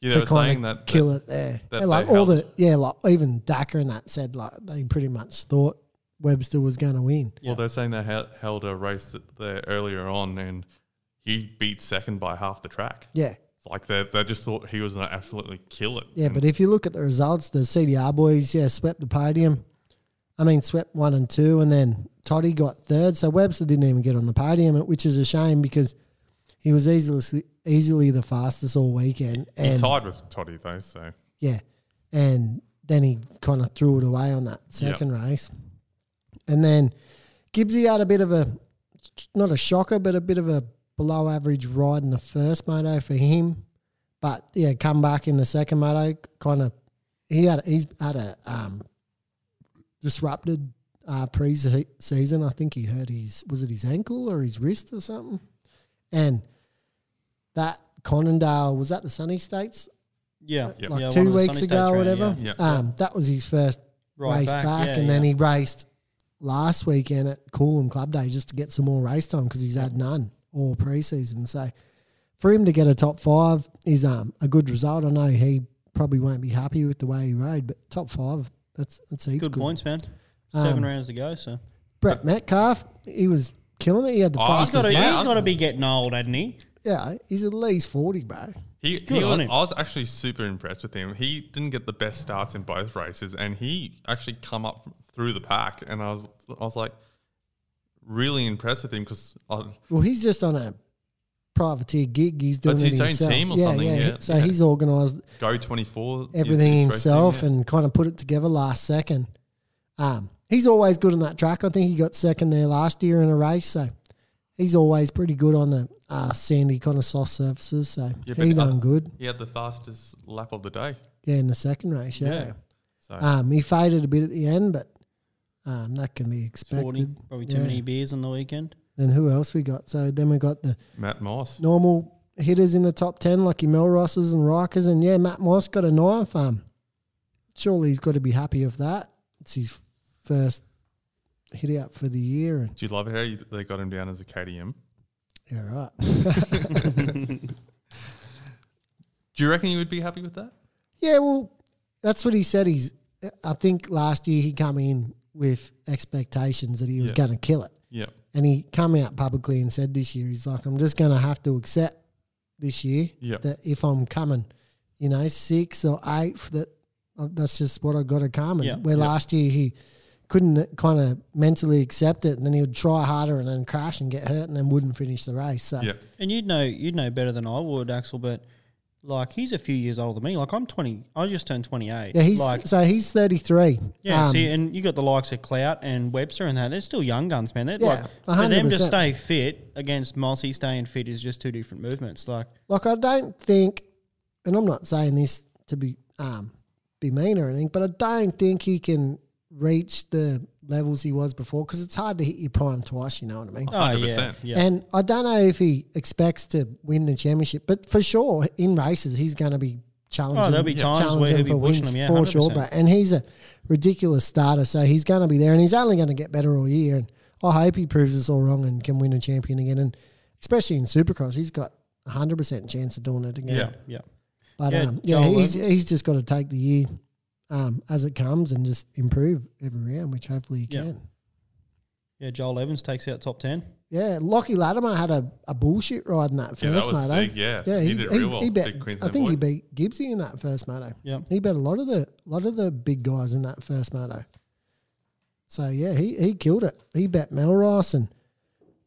Yeah, to kind of that kill that- it there. that like they all the yeah, like even Dakar and that said like they pretty much thought Webster was going to win. Well, they're saying they hel- held a race that there earlier on, and he beat second by half the track. Yeah. Like they, they just thought he was going to absolutely kill it. Yeah, And but if you look at the results, the CDR boys, yeah, swept the podium. I mean, swept one and two, and then Toddy got third. So Webster didn't even get on the podium, which is a shame because he was easily easily the fastest all weekend. he And tied with Toddy though, so yeah, and then he kind of threw it away on that second race, and then Gibbsy had a bit of a not a shocker, but a bit of a below average ride in the first moto for him. But yeah, come back in the second moto, kind of he had he's had a um, disrupted uh, pre-season. I think he hurt his was it his ankle or his wrist or something, and that Conondale was that the Sunny States Yeah, Yep. like Yeah, two weeks ago or whatever. yeah. Um, that was his first Right race back, back, yeah, and then he raced last weekend at Coolum Club Day just to get some more race time because he's had none all preseason. So for him to get a top five is um a good result. I know he probably won't be happy with the way he rode, but top five that's that's heaps good good. points, man. Seven Um, rounds to go. So Brett Metcalf, he was killing it. He had the Oh, he's fastest. got to yeah, he's I'm- got to be getting old, hadn't he? yeah, he's at least forty, bro. he, Good he on was, him. I was actually super impressed with him. He didn't get the best starts in both races, and he actually come up through the pack, and I was I was like really impressed with him because Well, he's just on a privateer gig. He's doing That's it his own himself. team or yeah, something, yeah, So yeah. he's organised Go twenty four everything himself and kind of put it together last second. Um, he's always good on that track. I think he got second there last year in a race, so he's always pretty good on the uh, sandy kind of soft surfaces. So Yeah, he but, uh, done good. He had the fastest lap of the day. Yeah, in the second race. Yeah, Yeah. So Um, he faded a bit at the end, but um, that can be Forty, expected. probably too Yeah. many beers on the weekend. Then who else we got? So then we got the Matt Moss. normal hitters in the top 10, like your Mellrosses and Rykers. And yeah, Matt Moss got a ninth. Um, surely he's got to be happy with that. It's his first hit out for the year. And Do you love how you, they got him down as a KTM? yeah, right. [laughs] Do you reckon you would be happy with that? yeah, well, that's what he said. He's, I think last year he come in with expectations that he was Yeah. going to kill it. Yeah. And he come out publicly and said this year, he's like, I'm just going to have to accept this year Yeah. that if I'm coming, you know, six or eighth, that uh, that's just what I got to come. And Yeah. where Yeah. last year he couldn't kind of mentally accept it, and then he would try harder and then crash and get hurt, and then wouldn't finish the race. So Yeah. And you'd know you'd know better than I would, Axel. But like he's a few years older than me. Like I'm twenty. I just turned twenty eight. yeah, he's like so he's 33. yeah. Um, see, and you got the likes of Clout and Webster and that. They're still young guns, man. They're Yeah, like for them to stay fit against Mossy staying fit is just two different movements. Like Like I don't think, and I'm not saying this to be um, be mean or anything, but I don't think he can reach the levels he was before because it's hard to hit your prime twice. You know what I mean? oh yeah, 100%. yeah. And I don't know if he expects to win the championship, but for sure in races he's going to be challenging. Oh, there'll be times where challenging he'll be for pushing wins them, yeah, for sure, 100%. bro. And he's a ridiculous starter, so he's going to be there, and he's only going to get better all year. And I hope he proves us all wrong and can win a champion again. And especially in Supercross, he's got a hundred percent chance of doing it again. Yeah. yeah. But Yeah, um, yeah, Joel he's Evans. he's just got to take the year um, as it comes and just improve every round, which hopefully you Yeah. can. Yeah, Joel Evans takes out top ten. Yeah, Lockie Latimer had a, a bullshit ride in that Yeah, that first was moto. sick, yeah. He did real well, bet, I Queensland think he beat Gibbsy in that first moto. Yeah. he bet a lot of the lot of the big guys in that first moto. So yeah, he he killed it. He bet Mellross and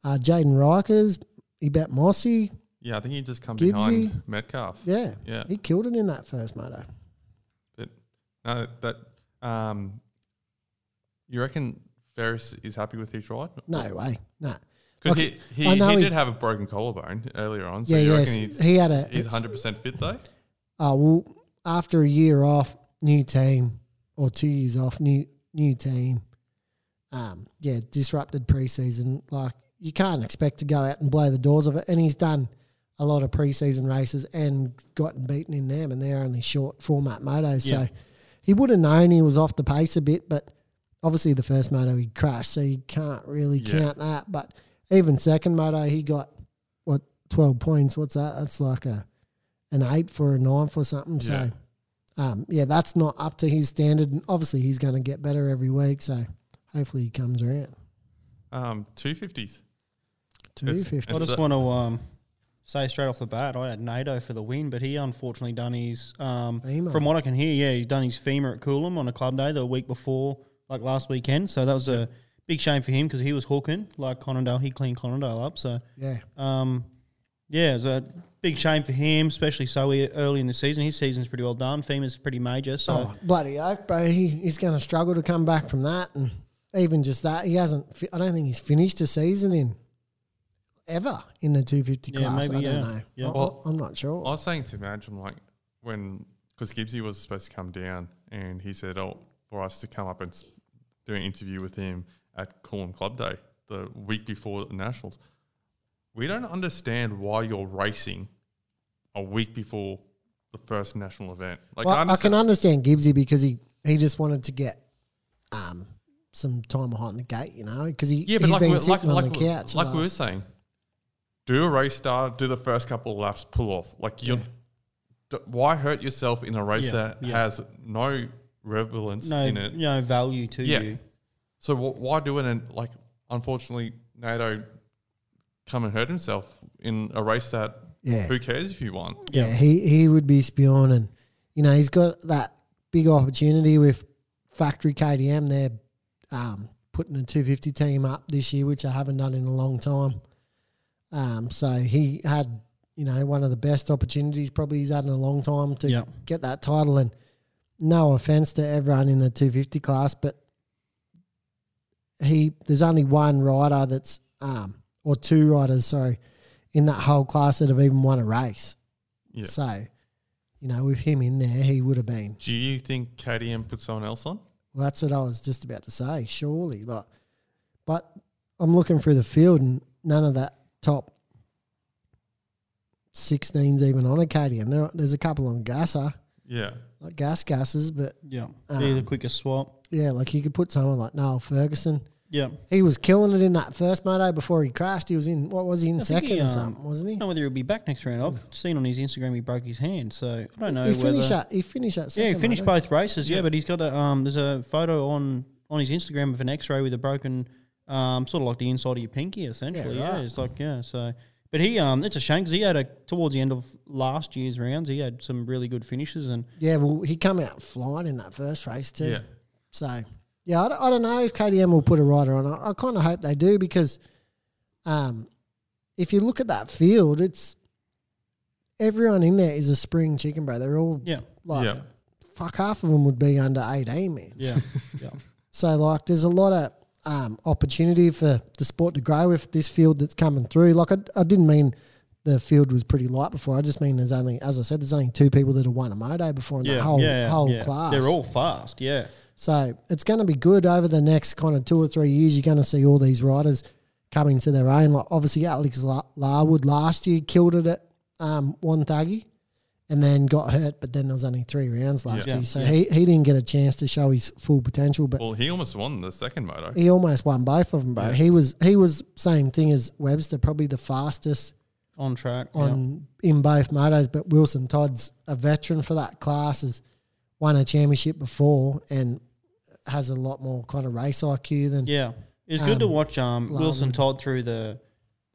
uh, Jayden Rykers. He bet Mossy. Yeah, I think he just come Gibbsy. behind Metcalf. Yeah, Yeah. he killed it in that first moto. But no, that um, you reckon Ferris is happy with his ride? No way, no. Because Like, he, I he, know he did have a broken collarbone earlier on. So Yeah, you yes, reckon he's, he had a. he's 100% fit though? Oh well, after a year off, new team or two years off, new new team. Um, yeah, disrupted preseason. Like you can't expect to go out and blow the doors of it. And he's done a lot of preseason races and gotten beaten in them, and they're only short format motos. Yeah. So he would have known he was off the pace a bit, but obviously the first moto he crashed, so you can't really Yeah. count that. But even second moto, he got what twelve points. What's that? That's like a an eight for a ninth or something. Yeah. So, um, yeah, that's not up to his standard. And obviously, he's going to get better every week. So, hopefully, he comes around. Um, 250s. Two It's- fifty. I just want to um, say straight off the bat, I had NATO for the win, but he unfortunately done his. Um, Femur. from what I can hear, yeah, he's done his femur at Coolum on a club day the week before, like last weekend. So that was a big shame for him because he was hooking like Conondale. He cleaned Conondale up. So Yeah, um, yeah, it was a big shame for him, especially so early in the season. His season's pretty well done. Femur's pretty major. So oh bloody oath, bro. He, he's going to struggle to come back from that, and even just that, he hasn't. fi- I don't think he's finished a season in ever in the two fifty Yeah, class. maybe, I don't yeah. know. Yeah. I- Well, I'm not sure. I was saying to imagine like when because Gibbsy was supposed to come down and he said, "Oh, for us to come up and s- do an interview with him at Coolum Club Day the week before the Nationals." We don't understand why you're racing a week before the first national event. Like well, I, I, can understand, understand Gibbsy because he, he just wanted to get um some time behind the gate, you know, because he yeah, but he's like, been we- sitting like, on like, the we- couch. like we were last- saying, do a race start, do the first couple of laps, pull off. Like you, d- why hurt yourself in a race Yeah, that yeah. has no relevance no, in it? no value to Yeah. you. So wh- why do it? And like, unfortunately, NATO come and hurt himself in a race that Yeah. who cares if you won? Yeah, he, he would be spewing, and you know he's got that big opportunity with factory KTM. They're um, putting a 250 team up this year, which I haven't done in a long time. Um, so he had you know one of the best opportunities probably he's had in a long time to Yeah. get that title. And no offense to everyone in the 250 class, but he there's only one rider that's um, or two riders, sorry, in that whole class that have even won a race. Yeah. So, you know, with him in there, he would have been. Do you think KTM put someone else on? Well, that's what I was just about to say. Surely, like, but I'm looking through the field, and none of that top 16s even on a KTM. There, there's a couple on Gasser, Yeah. like gas gases, but Yeah, Um, be the quickest swap. yeah, like you could put someone like Noah Ferguson. Yeah, He was killing it in that first moto before he crashed. He was in what was he in I second he, or um, something, wasn't I he? don't know whether he'll be back next round. I've seen on his Instagram he broke his hand, so I don't know He whether. finished that. He finished that. yeah, he finished moto. both races. Yeah, Yeah. but he's got a um. There's a photo on on his Instagram of an X-ray with a broken um, sort of like the inside of your pinky, essentially. Yeah, right. it's like yeah. So, but he um, it's a shame because he had a towards the end of last year's rounds, he had some really good finishes and Yeah, well, he come out flying in that first race too. Yeah. So, yeah, I don't, I don't know if KTM will put a rider on. I, I kind of hope they do because um, if you look at that field, it's everyone in there is a spring chicken, bro. They're all yeah, like, yeah. fuck, half of them would be under 18, man. yeah, [laughs] yeah. So, like, there's a lot of um, opportunity for the sport to grow with this field that's coming through. Like, I, I didn't mean the field was pretty light before. I just mean there's only, as I said, there's only two people that have won a moto before in Yeah, the whole yeah, whole yeah. class. They're all fast. Yeah, So it's going to be good over the next kind of two or three years. You're going to see all these riders coming to their own. Like obviously Alex Larwood last year killed it at um, Wonthaggi and then got hurt, but then there was only three rounds last Yeah. year. So Yeah. he, he didn't get a chance to show his full potential, but Well, he almost won the second moto. he almost won both of them, bro. Yeah. He was he was same thing as Webster, probably the fastest on track. yeah. on in both motos. But Wilson Todd's a veteran for that class, has won a championship before and has a lot more kind of race IQ than Yeah, It's good to Um, watch um, Wilson Todd through the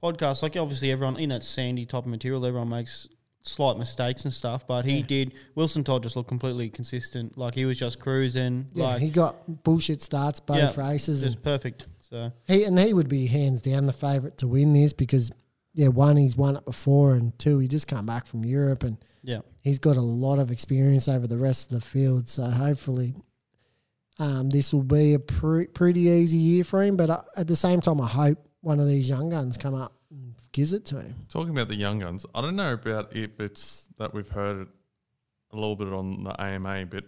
podcast. Like obviously everyone in that sandy type of material, everyone makes slight mistakes and stuff. But he Yeah. did. Wilson Todd just looked completely consistent. Like he was just cruising. Yeah, like he got bullshit starts both Yeah, races, just perfect. So he and he would be hands down the favourite to win this because yeah, one he's won it before, and two he just come back from Europe and yeah, he's got a lot of experience over the rest of the field. So hopefully, um, this will be a pre- pretty easy year for him. But uh, at the same time, I hope one of these young guns come up gives it to him. Talking about the young guns, I don't know about if it's that we've heard it a little bit on the AMA, but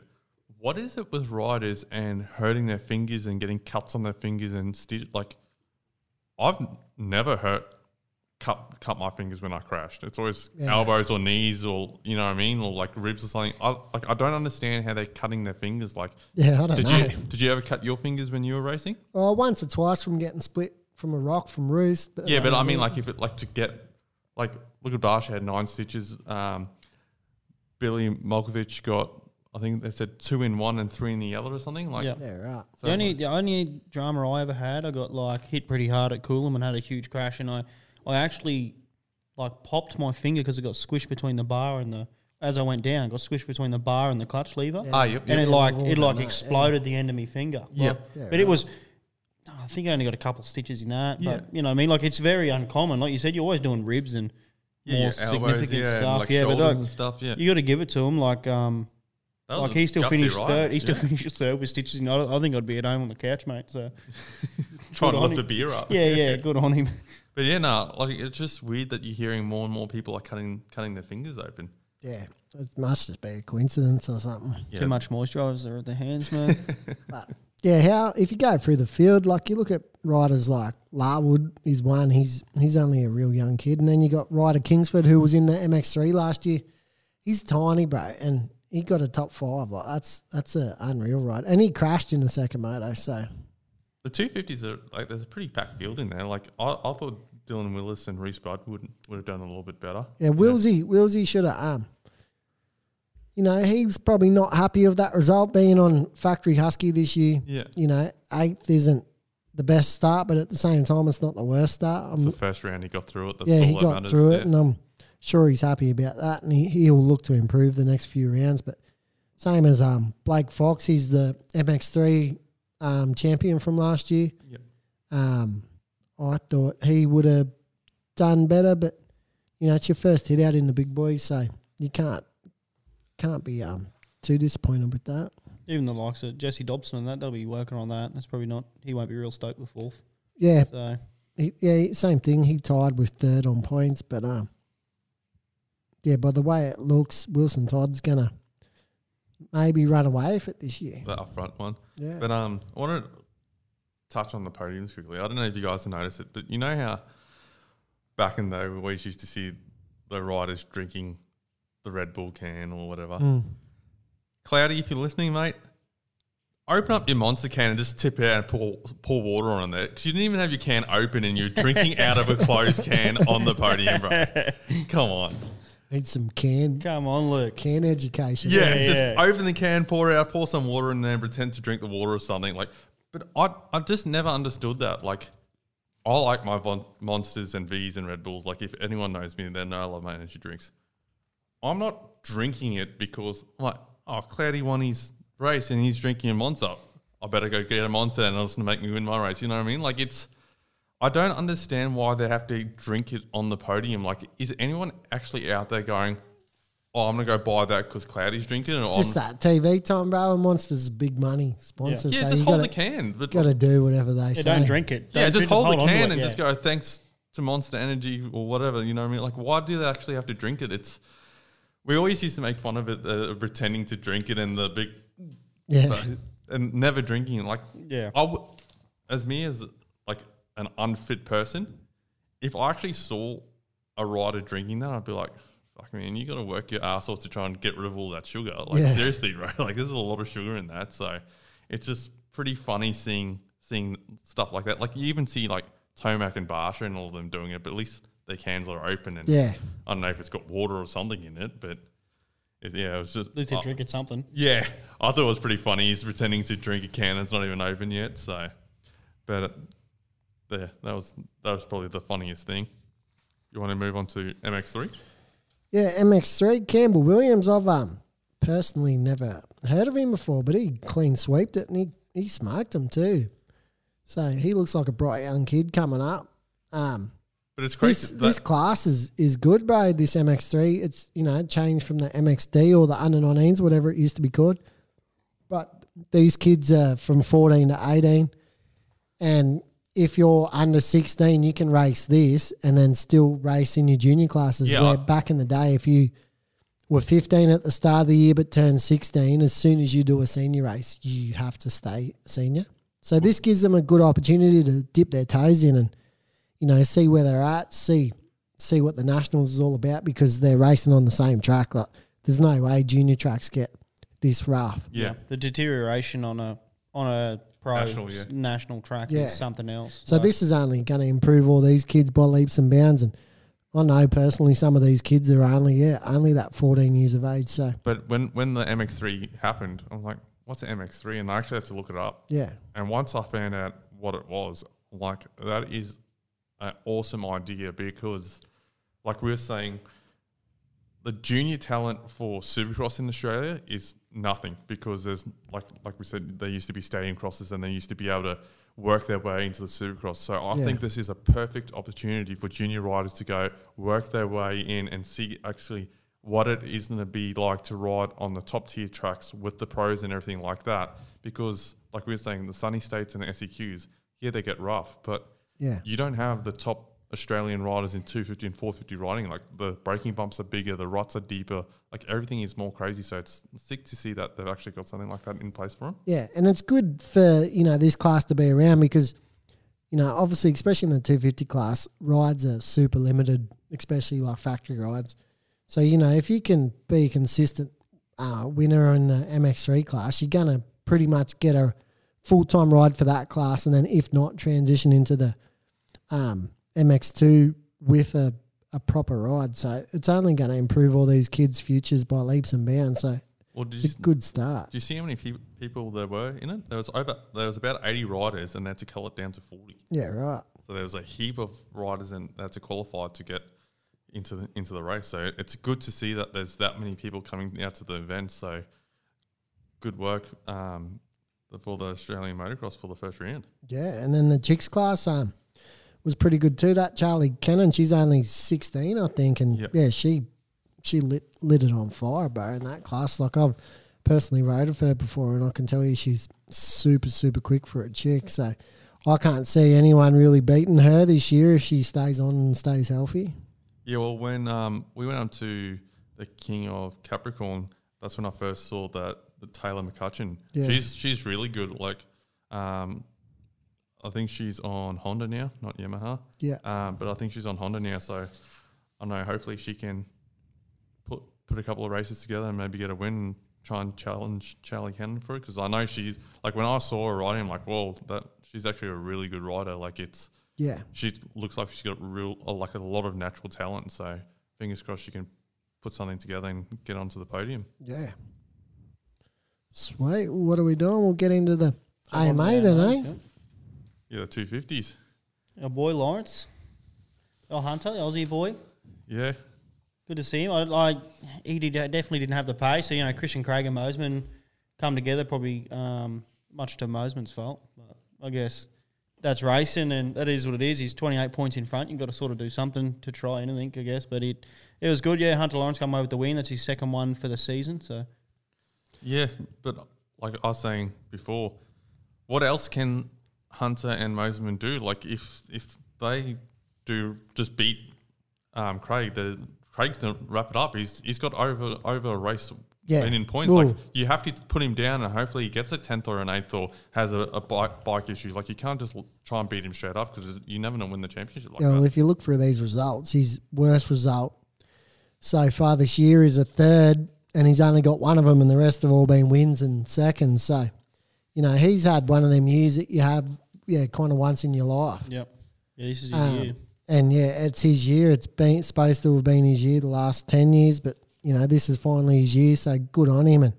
what is it with riders and hurting their fingers and getting cuts on their fingers and stitch? Like, I've never hurt cut cut my fingers when I crashed. It's always Yeah. elbows or knees or you know what I mean, or like ribs or something. I like I don't understand how they're cutting their fingers. Like, Yeah, I don't did know. you did you ever cut your fingers when you were racing? Oh, once or twice from getting split from a rock from Roost. yeah, but I mean, like if it like to get like look at Barcia had nine stitches. Um, Billy Malkovich got I think they said two in one and three in the other or something. Like yeah. yeah, right. so the only like- the only drama I ever had, I got like hit pretty hard at Coolum and had a huge crash, and I I actually like popped my finger because it got squished between the bar and the as I went down, got squished between the bar and the clutch lever. ah yep, and it like it like that, exploded the end of my finger. Yeah. Like, Yeah, but it was. I think I only got a couple stitches in that, Yeah. but you know, I mean, like it's very uncommon. Like you said, you're always doing ribs and yeah, more elbows, significant yeah, stuff. like yeah, but shoulders like, and stuff. Yeah, you got to give it to him. Like, um, like he still gutsy finished ride. third. He still Yeah. finished third with stitches. In. I, I think I'd be at home on the couch, mate. So [laughs] trying to on lift him. the beer up. yeah, yeah, [laughs] good on him. but yeah, no, like it's just weird that you're hearing more and more people are cutting cutting their fingers open. Yeah, it must just be a coincidence or something. Yeah. Too much moisturiser at the hands, man. [laughs] But yeah, how if you go through the field, like you look at riders like Larwood is one. He's he's only a real young kid, and then you got Ryder Kingsford who was in the MX3 last year. He's tiny, bro, and he got a top five. Like that's that's a unreal ride, and he crashed in the second moto. So The two fifties are like there's a pretty packed field in there. Like I, I thought Dylan Willis and Reese Budd would would have done a little bit better. yeah, Wilsey Wilsey should have um. You know, he was probably not happy of that result being on Factory Husky this year. Yeah. You know, eighth isn't the best start, but at the same time, it's not the worst start. It's I'm- the first round he got through it. That's yeah, he got matters. through it, yeah. and I'm sure he's happy about that, and he he'll look to improve the next few rounds. But same as um Blake Fox, he's the MX3 um, champion from last year. Yep. Um, I thought he would have done better, but you know it's your first hit out in the big boys, so you can't can't be um too disappointed with that. Even the likes of Jesse Dobson and that, they'll be working on that. That's probably not. He won't be real stoked with fourth. Yeah, So He, yeah, same thing. He tied with third on points, but um, yeah, by the way it looks, Wilson Todd's gonna maybe run away with it this year. the up front one. Yeah, But um, I want to touch on the podiums quickly. I don't know if you guys have noticed it, but you know how back in the day we always used to see the riders drinking the Red Bull can or whatever. Mm. Cloudy, if you're listening, mate, open up your monster can and just tip it out and pour, pour water on there. Because you didn't even have your can open and you're drinking out of a closed can on the podium, bro. [laughs] Come on. need some can come on, Luke. can education. Yeah, Yeah, just yeah. open the can, pour it out, pour some water, in and then pretend to drink the water or something. Like, but I I just never understood that. Like, I like my von- monsters and V's and Red Bulls. Like, if anyone knows me, they know I love my energy drinks. I'm not drinking it because I'm like, oh, Cloudy won his race and he's drinking a monster. I better go get a monster and it's gonna make me win my race. You know what I mean? Like, it's. I don't understand why they have to drink it on the podium. Like, is anyone actually out there going, "Oh, I'm gonna go buy that because Cloudy's drinking it"? Or Just I'm- that TV time, bro. And Monsters big money sponsor, Yeah, so just you hold gotta, the can. But gotta do whatever they Yeah, say. don't drink it. yeah, Don't just drink- hold the on to can it, and yeah. just go thanks to Monster Energy or whatever. You know what I mean? Like, why do they actually have to drink it? It's we always used to make fun of it, uh, pretending to drink it and the big Yeah, [laughs] and never drinking it. Like, Yeah. I w- as me as like an unfit person, if I actually saw a rider drinking that, I'd be like, "Fuck man, you got to work your ass off to try and get rid of all that sugar." Like Yeah. seriously, [laughs] right? Like there's a lot of sugar in that, so it's just pretty funny seeing seeing stuff like that. Like you even see like Tomac and Barcia and all of them doing it, but at least their cans are open and yeah. I don't know if it's got water or something in it, but. It, yeah, it was just. At least they drink it something. yeah, I thought it was pretty funny. He's pretending to drink a can that's not even open yet. So, but uh, there. That was that was probably the funniest thing. You want to move on to MX3? Yeah, MX3, Campbell Williams. I've um, personally never heard of him before, but he clean sweeped it and he, he smoked him too. So he looks like a bright young kid coming up. Um, But it's this, crazy. this that- class is, is good, bro. This MX3, it's you know changed from the MXD or the under 19s, whatever it used to be called. But these kids are from 14 to 18, and if you're under 16, you can race this and then still race in your junior classes. Yeah. Where back in the day, if you were 15 at the start of the year but turned 16, as soon as you do a senior race, you have to stay senior. So this gives them a good opportunity to dip their toes in and you know see where they're at, see see what the nationals is all about because they're racing on the same track. Like there's no way junior tracks get this rough. yeah. The deterioration on a on a pro National, yeah. national track Yeah. is something else. So Like, this is only going to improve all these kids by leaps and bounds. And I know personally some of these kids are only yeah only that 14 years of age. So But when when the MX3 happened, I'm like, what's an MX3? And I actually had to look it up. yeah, And once I found out what it was, like that is an awesome idea because, like we were saying, the junior talent for Supercross in Australia is nothing because there's like like we said, there used to be stadium crosses and they used to be able to work their way into the Supercross. So I Yeah. think this is a perfect opportunity for junior riders to go work their way in and see actually what it is going to be like to ride on the top tier tracks with the pros and everything like that. Because, like we were saying, the sunny states and the SEQs, yeah, they get rough, but Yeah. you don't have the top Australian riders in 250 and 450 riding. Like the braking bumps are bigger, the ruts are deeper, like everything is more crazy. So it's sick to see that they've actually got something like that in place for them. Yeah, and it's good for you know this class to be around because you know obviously especially in the 250 class rides are super limited, especially like factory rides. So you know if you can be a consistent uh, winner in the MX3 class, you're gonna pretty much get a full time ride for that class, and then if not, transition into the um, MX2 with a a proper ride. So it's only going to improve all these kids' futures by leaps and bounds. So Well, it's a good start. do you see how many pe- people there were in it? There was over, there was about 80 riders, and they had to cull it down to 40. Yeah, right. So there was a heap of riders and they had to qualify to get into the into the race. So it's good to see that there's that many people coming out to the event. So good work um, for the Australian motocross for the first round. Yeah, and then the chicks class um was pretty good too. That Charlie Cannon, she's only sixteen, I think, and Yep. yeah, she she lit lit it on fire, bro. In that class, like I've personally rode with her before, and I can tell you she's super super quick for a chick. So I can't see anyone really beating her this year if she stays on and stays healthy. Yeah, well, when um, we went up to the King of Capricorn, that's when I first saw that the Taylor McCutcheon. Yeah. She's she's really good. Like, um, I think she's on Honda now, not Yamaha. Yeah. Um, but I think she's on Honda now, so I don't know. Hopefully, she can put put a couple of races together and maybe get a win. and Try and challenge Charlie Cannon for it because I know she's like when I saw her riding, I'm like, whoa, that she's actually a really good rider. Like it's Yeah, she looks like she's got real uh, like a lot of natural talent. So fingers crossed she can put something together and get onto the podium. yeah. Sweet. What are we doing? We'll get into the AMA then, eh? Yeah, the two fifties. Our boy Lawrence, our Hunter, the Aussie boy. Yeah, Good to see him. I like he did, definitely didn't have the pace. So you know, Christian Craig and Mosiman come together, probably um, much to Mosiman's fault. But I guess that's racing, and that is what it is. He's twenty eight points in front. You've got to sort of do something to try anything, I guess. But it it was good. Yeah, Hunter Lawrence come away with the win. That's his second one for the season. So yeah. But like I was saying before, what else can Hunter and Mosiman do? Like if if they do just beat um, Craig, the Craig's gonna wrap it up. He's he's got over over a race. Yeah. winning points. Ooh. Like you have to put him down, and hopefully he gets a tenth or an eighth, or has a, a bike bike issue. Like you can't just try and beat him straight up because you never know when the championship like Yeah, well, if you look through these results, his worst result so far this year is a third, and he's only got one of them, and the rest have all been wins and seconds. So, you know, he's had one of them years that you have, yeah, kind of once in your life. yep, yeah, this is his Um, year. and yeah, it's his year. It's been it's supposed to have been his year the last ten years, but you know, this is finally his year. So good on him. And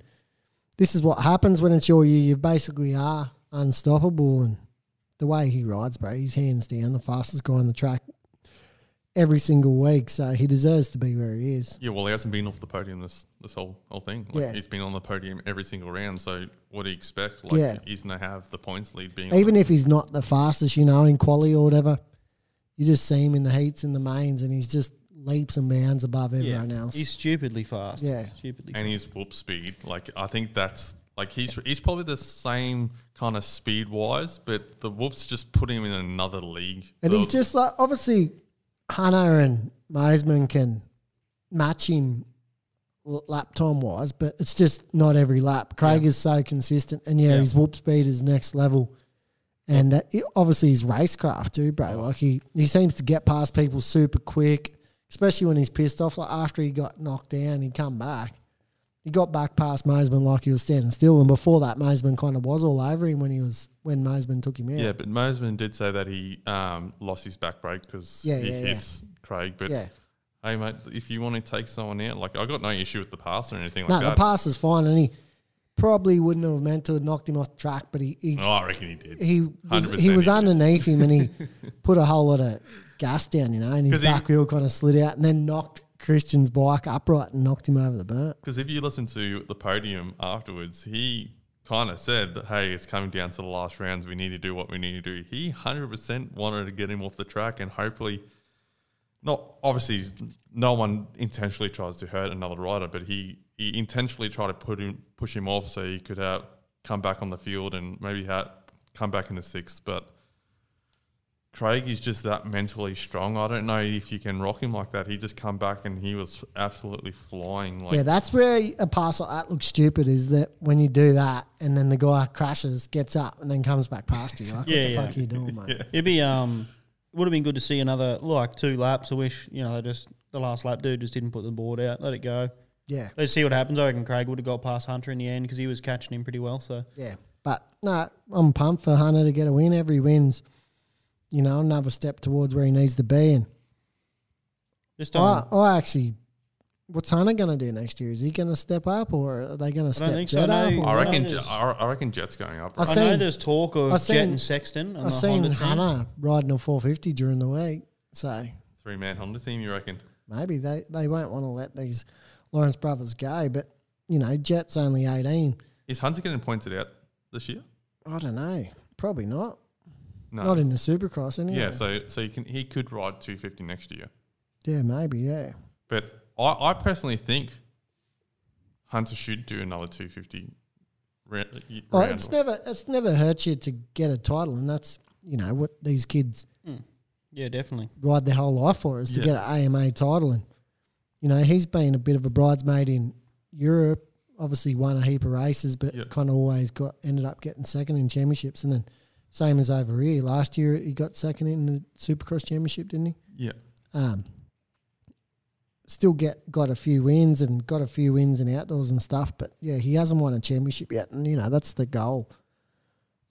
this is what happens when it's your year. You basically are unstoppable, and the way he rides, bro, he's hands down the fastest guy on the track every single week. So he deserves to be where he is. Yeah, well, he hasn't been off the podium this this whole whole thing. Like, Yeah. he's been on the podium every single round. So what do you expect? Like, Yeah. he's gonna have the points lead being Even if he's not the fastest, you know, in quali or whatever, you just see him in the heats and the mains, and he's just leaps and bounds above everyone else. He's stupidly fast. Yeah. Stupidly and his whoop speed. Like I think that's like he's he's probably the same kind of speed wise, but the whoops just put him in another league. And The- he's just like obviously Hunter and Mosiman can match him lap time wise, but it's just not every lap. Craig is so consistent, and yeah, Yeah. his whoop speed is next level. And uh, he- obviously his racecraft too, bro. Like he he seems to get past people super quick, especially when he's pissed off. Like after he got knocked down, he'd come back. He got back past Mosiman like he was standing still, and before that, Mosiman kind of was all over him when he was when Mosiman took him out. yeah, but Mosiman did say that he um, lost his back brake because Yeah, he yeah, yeah. hits Craig. But yeah. hey, mate, if you want to take someone out, like I got no issue with the pass or anything No, like that. the pass is fine, and he probably wouldn't have meant to have knocked him off the track, but he he, oh, I reckon he did. he was, 100% he was he underneath him, and he [laughs] put a whole lot of gas down, you know, and his back wheel kind of slid out, and then knocked Christian's bike upright and knocked him over the burnt. Because if you listen to the podium afterwards, he kind of said, "Hey, it's coming down to the last rounds. We need to do what we need to do." He hundred percent wanted to get him off the track, and hopefully, not obviously, no one intentionally tries to hurt another rider, but he he intentionally tried to put him push him off so he could have come back on the field and maybe come back in the sixth, but. Craig is just that mentally strong. I don't know if you can rock him like that. He just come back and he was absolutely flying. Like yeah, that's where a pass like that looks stupid. Is that when you do that, and then the guy crashes, gets up, and then comes back past you? Like, Yeah, what the yeah. fuck are you doing, mate? [laughs] It'd be um, would have been good to see another like two laps. I wish you know they just the last lap dude just didn't put the board out, let it go. yeah. Let's see what happens. I reckon Craig would have got past Hunter in the end because he was catching him pretty well. So Yeah, but no, I'm pumped for Hunter to get a win. Every win's, you know, another step towards where he needs to be. And just I, um, I actually, what's Hunter going to do next year? Is he going to step up, or are they going to step think so, Jet no. up? I or I reckon. there's- I I reckon Jet's going up. I right? I know there's talk of I Jet and Sexton. I the seen Honda team. Hunter riding a 450 during the week, so Three man Honda team. You reckon? maybe they, they won't want to let these Lawrence brothers go. But you know, Jet's only 18. Is Hunter getting pointed out this year? I don't know. Probably not. No. Not in the Supercross anyway. yeah. So so you can he could ride 250 next year. yeah, maybe. Yeah. But I, I personally think Hunter should do another 250 round. Uh, well, round. it's never it's never hurt you to get a title, and that's you know what these kids mm. Yeah, definitely. ride their whole life for is to Yeah. get an AMA title. And you know he's been a bit of a bridesmaid in Europe. Obviously, won a heap of races, but Yeah. kind of always got ended up getting second in championships. And then same as over here, last year he got second in the Supercross championship, didn't he? yeah. Um, still get got a few wins and got a few wins in outdoors and stuff, but yeah, he hasn't won a championship yet, and you know that's the goal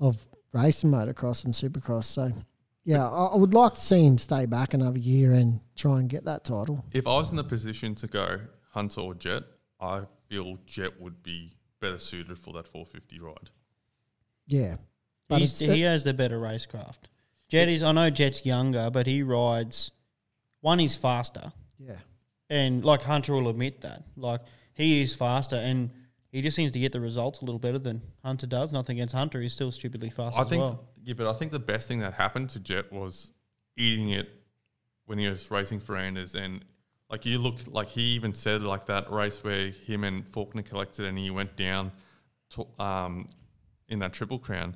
of racing motocross and supercross. So yeah, I, I would like to see him stay back another year and try and get that title. If I was in the position to go Hunter or Jet, I feel Jet would be better suited for that 450 ride. Yeah, but He's, it's, uh, he has the better racecraft. Jet is. I know Jet's younger, but he rides. One, he's faster, yeah, and like Hunter will admit that. Like he is faster, and he just seems to get the results a little better than Hunter does. Nothing against Hunter, he's still stupidly fast I as think, well. yeah, but I think the best thing that happened to Jet was eating it when he was racing for Anders. And like you look, like he even said, like that race where him and Forkner collected and he went down to, um, in that Triple Crown.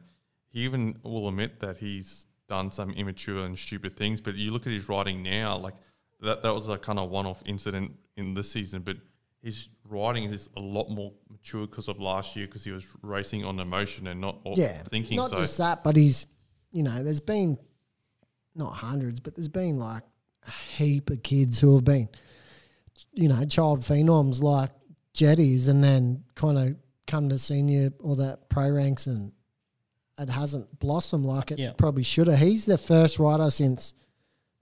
He even will admit that he's done some immature and stupid things. But you look at his writing now, like that, that was a kind of one off incident in this season. But his writing is a lot more mature because of last year because he was racing on emotion and not yeah. thinking Not so. just that, but he's you know there's been not hundreds, but there's been like a heap of kids who have been you know child phenoms like Jetties, and then kind of come to senior or the pro ranks and it hasn't blossomed like it Yeah. probably should have. He's the first rider since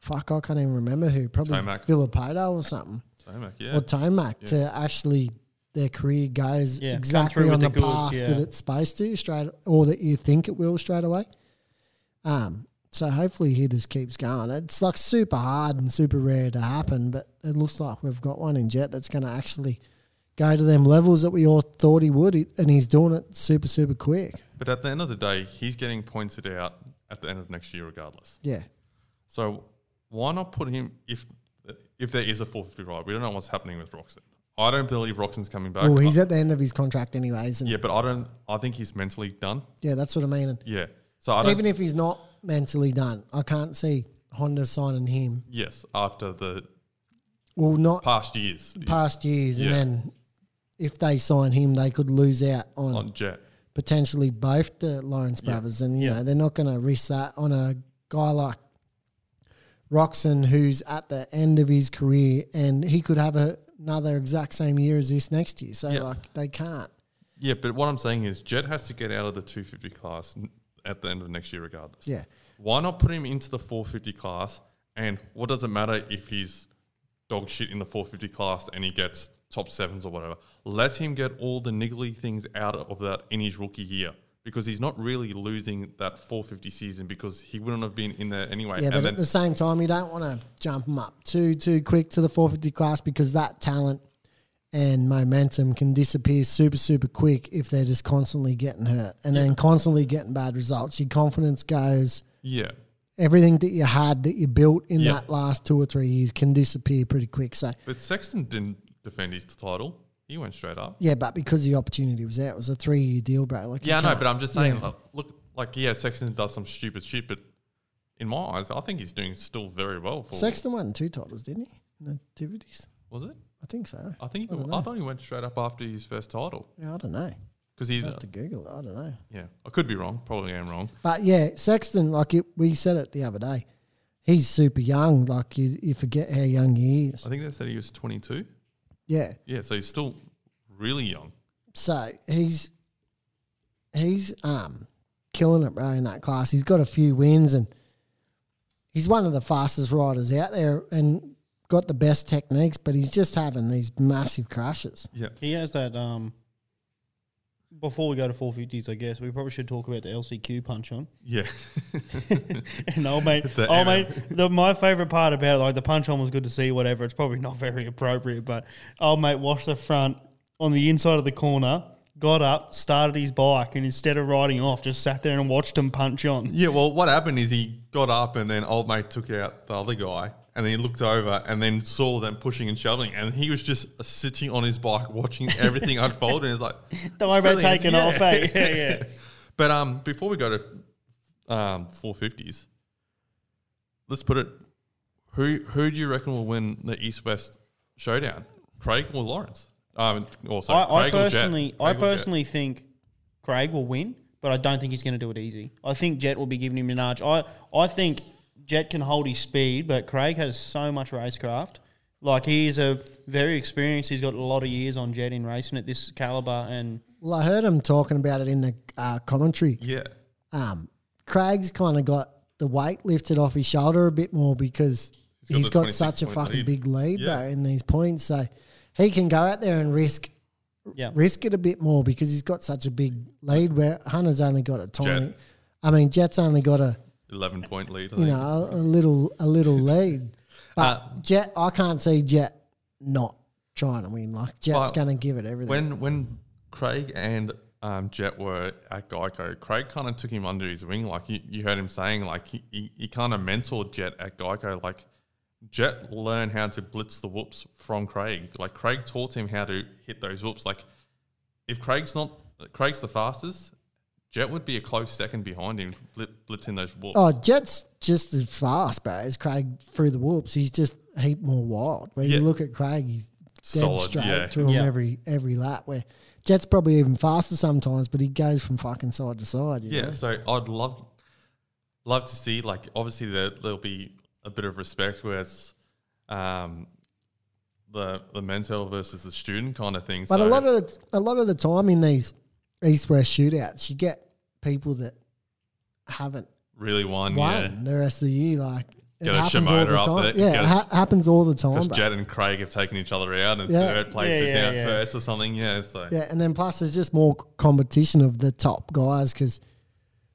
fuck I can't even remember who probably Tomac. Filippo or something Tomac, yeah. or Tomac to actually their career goes Yeah, exactly on the, the goods, path yeah. that it's supposed to straight or that you think it will straight away. Um, so hopefully he just keeps going. It's like super hard and super rare to happen, but it looks like we've got one in Jet that's going to actually go to them levels that we all thought he would, and he's doing it super super quick. But at the end of the day, he's getting pointed out at the end of next year, regardless. Yeah, So why not put him if if there is a 450 ride? We don't know what's happening with Roczen. I don't believe Roczen's coming back. well, he's I- at the end of his contract anyways, and yeah, but I don't. I think he's mentally done. Yeah, that's what I mean. Yeah. So I don't. even if he's not mentally done, I can't see Honda signing him. yes, after the Well, not past years past years, Yeah. and then if they sign him, they could lose out on, on Jet. Potentially both the Lawrence brothers, and you Yeah. know they're not going to risk that on a guy like Roczen, who's at the end of his career, and he could have a, another exact same year as this next year. So Yeah. like they can't. Yeah, but what I'm saying is Jet has to get out of the 250 class at the end of next year, regardless. Yeah. Why not put him into the 450 class? And what does it matter if he's dog shit in the 450 class and he gets top sevens or whatever? Let him get all the niggly things out of that in his rookie year because he's not really losing that 450 season because he wouldn't have been in there anyway. Yeah, and but at the same time, you don't want to jump him up too too quick to the 450 class because that talent and momentum can disappear super super quick if they're just constantly getting hurt and then constantly getting bad results. Your confidence goes. yeah. Everything that you had that you built in Yeah. that last two or three years can disappear pretty quick. So But Sexton didn't defend his title. He went straight up. yeah, but because the opportunity was there, it was a three year deal, bro. Like Yeah, I know, but I'm just saying, yeah. like, look, like, yeah, Sexton does some stupid shit, but in my eyes, I think he's doing still very well for. Sexton won two titles, didn't he? In the activities, Was it? I think so. I think I he, don't I, thought he went straight up after his first title Yeah, I don't know. because he. I have to Google it. I don't know. yeah, I could be wrong. Probably am wrong. But yeah, Sexton, like it, we said it the other day, he's super young. Like you, you forget how young he is. I think they said he was 22. Yeah. Yeah, so he's still really young. So he's he's um killing it, bro, in that class. He's got a few wins and he's one of the fastest riders out there and got the best techniques, but he's just having these massive crashes. Yeah, He has that. Um, before we go to 450s, I guess we probably should talk about the LCQ punch on. yeah, [laughs] and old mate, [laughs] The old MM. mate, the, my favorite part about it, like the punch on was good to see, whatever. It's probably not very appropriate, but old mate washed the front on the inside of the corner, got up, started his bike, and instead of riding off, just sat there and watched him punch on. yeah. Well, what happened is he got up and then old mate took out the other guy. And then he looked over and then saw them pushing and shoving, and he was just sitting on his bike watching [laughs] everything unfold. And he's like, [laughs] Don't worry about taking Yeah. off, eh? [laughs] Yeah, yeah. But um, before we go to um, 450s, let's put it. Who who do you reckon will win the East West showdown? Craig or Lawrence? Um, also, I, I Craig or Jet? personally, I Craig or Jet? personally think Craig will win, but I don't think he's going to do it easy. I think Jet will be giving him an nudge. I, I think Jet can hold his speed, but Craig has so much racecraft. Like he is a very experienced. He's got a lot of years on Jet in racing at this caliber, and Well, I heard him talking about it in the uh, commentary. Yeah, Um, Craig's kind of got the weight lifted off his shoulder a bit more because got he's the got 26 such a fucking lead. big lead, Yeah. bro, in these points. So he can go out there and risk yeah, risk it a bit more because he's got such a big lead where Hunter's only got a tiny. Jet. I mean, Jet's only got a eleven point lead. I you think. know a, a little a little [laughs] lead, but Uh, Jet I can't see Jet not trying to win. Like Jet's going to give it everything. when when Craig and um, Jet were at Geico, Craig kind of took him under his wing. Like you, you heard him saying, like he, he, he kind of mentored Jet at Geico. Like Jet learned how to blitz the whoops from Craig. Like Craig taught him how to hit those whoops. Like if Craig's not Craig's the fastest, Jet would be a close second behind him, blit, blitzing those whoops. Oh, Jet's just as fast, bro, as Craig through the whoops. He's just a heap more wild. Where Yeah. you look at Craig, he's dead Solid, straight yeah. through him Yeah. every every lap. Where Jet's probably even faster sometimes, but he goes from fucking side to side. You Yeah, know? so I'd love love to see like obviously there there'll be a bit of respect where it's um the the mentor versus the student kind of thing. But so a lot of the, a lot of the time in these east west shootouts, you get people that haven't really won, won yeah. the rest of the year. Like it Get a happens all the time. there, Yeah, it ha- happens all the time. Because bro. Jet and Craig have taken each other out, and Yeah. third place Yeah, is yeah, now yeah. first or something. Yeah, so Yeah, and then plus there's just more competition of the top guys because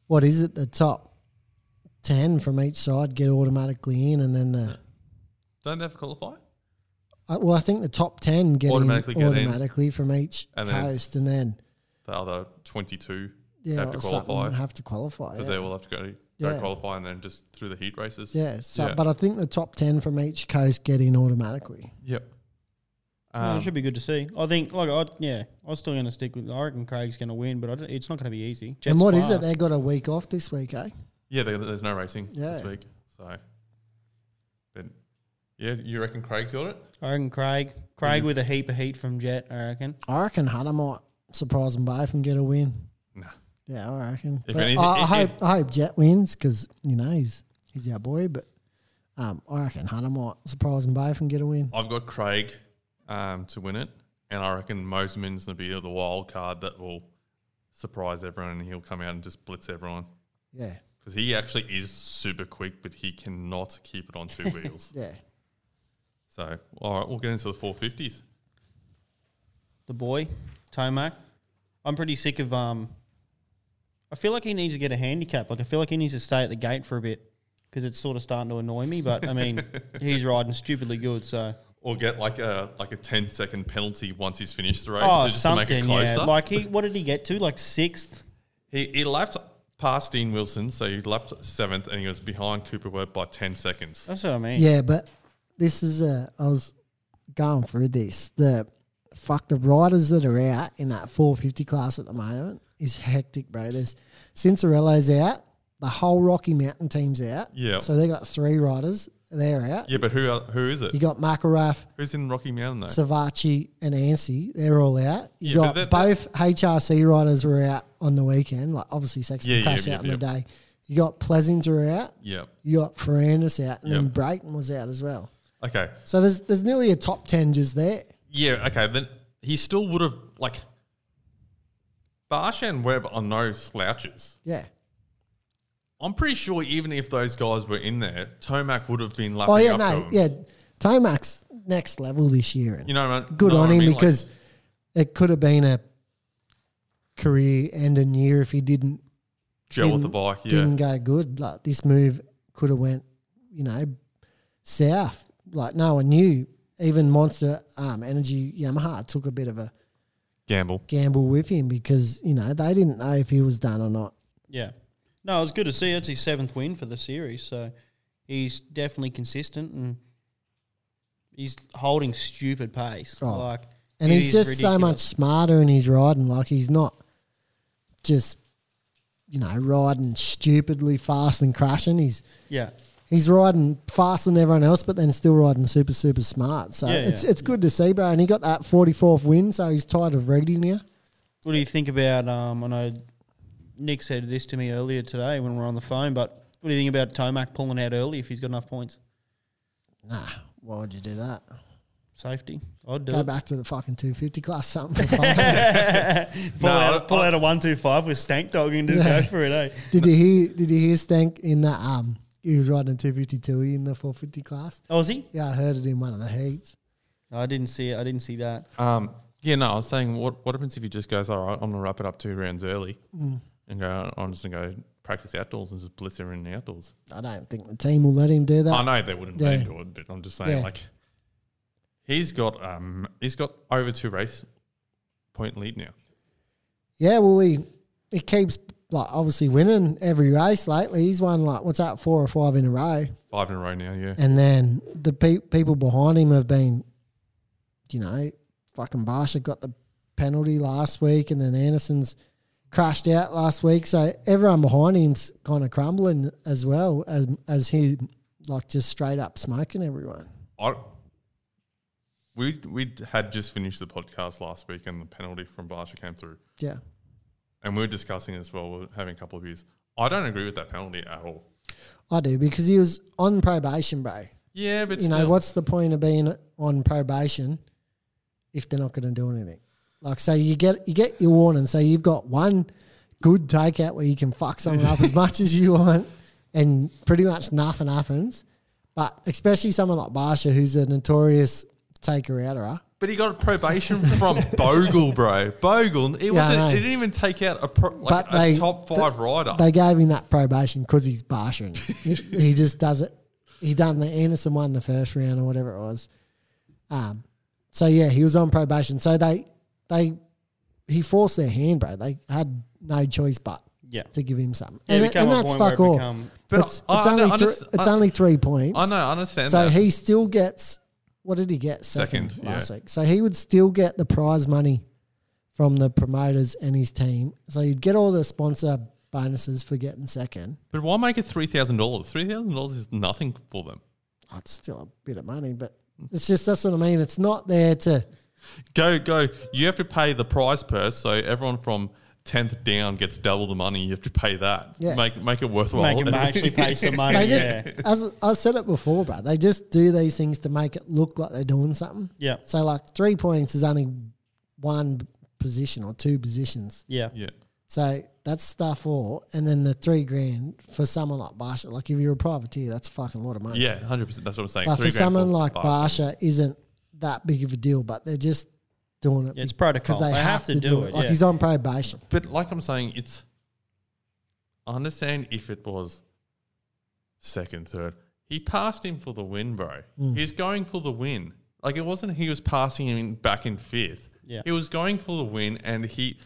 what is it? The top ten from each side get automatically in, and then the Don't they have to qualify? uh, well, I think the top ten get Automatically in get in. from each And coast, and then The other 22 yeah, have to or something qualify have to qualify. because Yeah. they will have to go, go Yeah. qualify and then just through the heat races. yeah, so Yeah. but I think the top ten from each coast get in automatically. Yep. Well, Um, it should be good to see. I think, like, I yeah, I was still going to stick with. I reckon Craig's going to win, but I it's not going to be easy. Jet's and what is it? They got a week off this week, eh? yeah, there, there's no racing this week. So, but yeah, you reckon Craig's got it? I reckon Craig, Craig with a heap of heat from Jet. I reckon. I reckon Hunter might surprise them both and get a win. Nah. Yeah, I reckon. If anything- I, I if- hope I hope Jet wins because you know he's he's our boy. But um, I reckon Hunter might surprise them both and get a win. I've got Craig um, to win it, and I reckon Mosiman's going to be the wild card that will surprise everyone, and he'll come out and just blitz everyone Yeah, because he actually is super quick, but he cannot keep it on two [laughs] wheels. yeah. So, all right, we'll get into the 450s. The boy, Tomac. I'm pretty sick of. Um, I feel like he needs to get a handicap. Like I feel like he needs to stay at the gate for a bit because it's sort of starting to annoy me. But I mean, [laughs] he's riding stupidly good. So Or get like a like a 10 second penalty once he's finished the race oh, to just to make it closer. yeah. Like he, what did he get to? Like sixth. he, he lapped past Dean Wilson, so he lapped seventh, and he was behind Cooper Webb by 10 seconds. That's what I mean. Yeah, but this is uh, I was going through this. The fuck the riders that are out in that 450 class at the moment is hectic, bro. There's Cianciarulo's out, the whole Rocky Mountain team's out. Yeah. So they got three riders. They're out. Yeah, but who el- who is it? You got McElrath, Who's in Rocky Mountain though? Savatgy, and Anstie. They're all out. You Yeah, got that- both HRC riders were out on the weekend. Like obviously Sexton Yeah, yeah, crashed yeah, out in the day. You got Plessinger out. yeah. You got Ferrandis out, and then Yep. Brayton was out as well. Okay. So there's there's nearly a top ten just there. Yeah. Okay. Then he still would have like. Barcia and Webb are no slouches. Yeah. I'm pretty sure even if those guys were in there, Tomac would have been lapping Oh yeah, up no, to him. yeah. Tomac's next level this year, and You know, man, good know on what I him mean? Like, because it could have been a career ending year if he didn't gel with the didn't- bike. Yeah. didn't go good. Like this move could have went, you know, south. Like no one knew. Even Monster um, Energy Yamaha took a bit of a Gamble. gamble with him because you know they didn't know if he was done or not. Yeah. No, it was good to see. It's his seventh win for the series, so he's definitely consistent and he's holding stupid pace. Oh. Like, And he's is just so much smarter in his riding. Like he's not just you know riding stupidly fast and crashing. He's Yeah, he's riding faster than everyone else, but then still riding super super smart. So Yeah, it's yeah. it's good to see, bro. And he got that forty fourth win, so he's tired of Reedy now. What do you think about? Um, I know Nick said this to me earlier today when we were on the phone, but what do you think about Tomac pulling out early if he's got enough points? Nah, why would you do that? Safety, I'd do Go it. back to the fucking two fifty class something [laughs] for fun. Pull, No, out, pull I- out a one two five with Stank Dog and just Yeah. go for it. Eh? did you hear? Did you hear Stank in that? Um, he was riding a two fifty two in the four fifty class. Oh, was he? Yeah, I heard it in one of the heats. I didn't see it. I didn't see that. Um, yeah, no, I was saying, what what happens if he just goes, all right, I'm gonna wrap it up two rounds early, Mm. and go, I'm just gonna go practice outdoors and just blitz everyone in the outdoors. I don't think the team will let him do that. I know they wouldn't Yeah. let him do it, but I'm just saying, Yeah. like, he's got um, he's got over two race point lead now. Yeah, well, he he keeps like obviously winning every race lately. He's won like what's that four or five in a row, Five in a row now, yeah. and then the pe- people behind him have been, you know, fucking Barcia got the penalty last week, and then Anderson's crashed out last week. So everyone behind him's kind of crumbling as well as as he like just straight up smoking everyone. I, we we had just finished the podcast last week, and the penalty from Barcia came through, Yeah, and we were discussing it as well. We are having a couple of beers. I don't agree with that penalty at all. I do because he was on probation, bro. Yeah, but you know, what's the point of being on probation if they're not going to do anything? Like, so you get you get your warning. So you've got one good takeout where you can fuck someone up as [laughs] much as you want, and pretty much nothing happens. But especially someone like Barcia, who's a notorious taker outerer, But he got probation from Bogle, bro. Bogle. It Yeah, I wasn't. know. He didn't even take out a pro, like But a they- top five rider. They gave him that probation because he's bashing. he, he just does it. He done the Anderson won the first round or whatever it was. Um, so yeah, he was on probation. So they they he forced their hand, bro. They had no choice but Yeah. to give him something, Yeah, and, it it- became and a that's point where fuck it all. become- But it's I- it's I only under- thr- underst- it's I- only three points. I know. I understand So that. he still gets what did he get second, Second, last yeah. week? So he would still get the prize money from the promoters and his team. So you'd get all the sponsor bonuses for getting second. but why make it three thousand dollars? Three thousand dollars is nothing for them. Oh, it's still a bit of money, but it's just that's what I mean. It's not there to Go, go. You have to pay the prize purse, so everyone from tenth down gets double the money. You have to pay that. Yeah. Make make it worthwhile. Make him [laughs] actually pay some money. they just yeah. as I said it before, bro. They just do these things to make it look like they're doing something. Yeah. So like three points is only one position or two positions. Yeah. yeah. So that's star four, and then the three grand for someone like Barcia. Like if you're a privateer, that's a fucking lot of money. Yeah, hundred percent. That's what I'm saying. But Three for grand someone like Barcia. Barcia, isn't that big of a deal. But they're just doing it. Yeah, it's be- protocol. because They have to do it, Like yeah. he's on probation. But like I'm saying, it's. I understand if it was second, third. He passed him for the win, bro. Mm. He's going for the win. Like it wasn't he was passing him back in fifth. Yeah. He was going for the win, and he.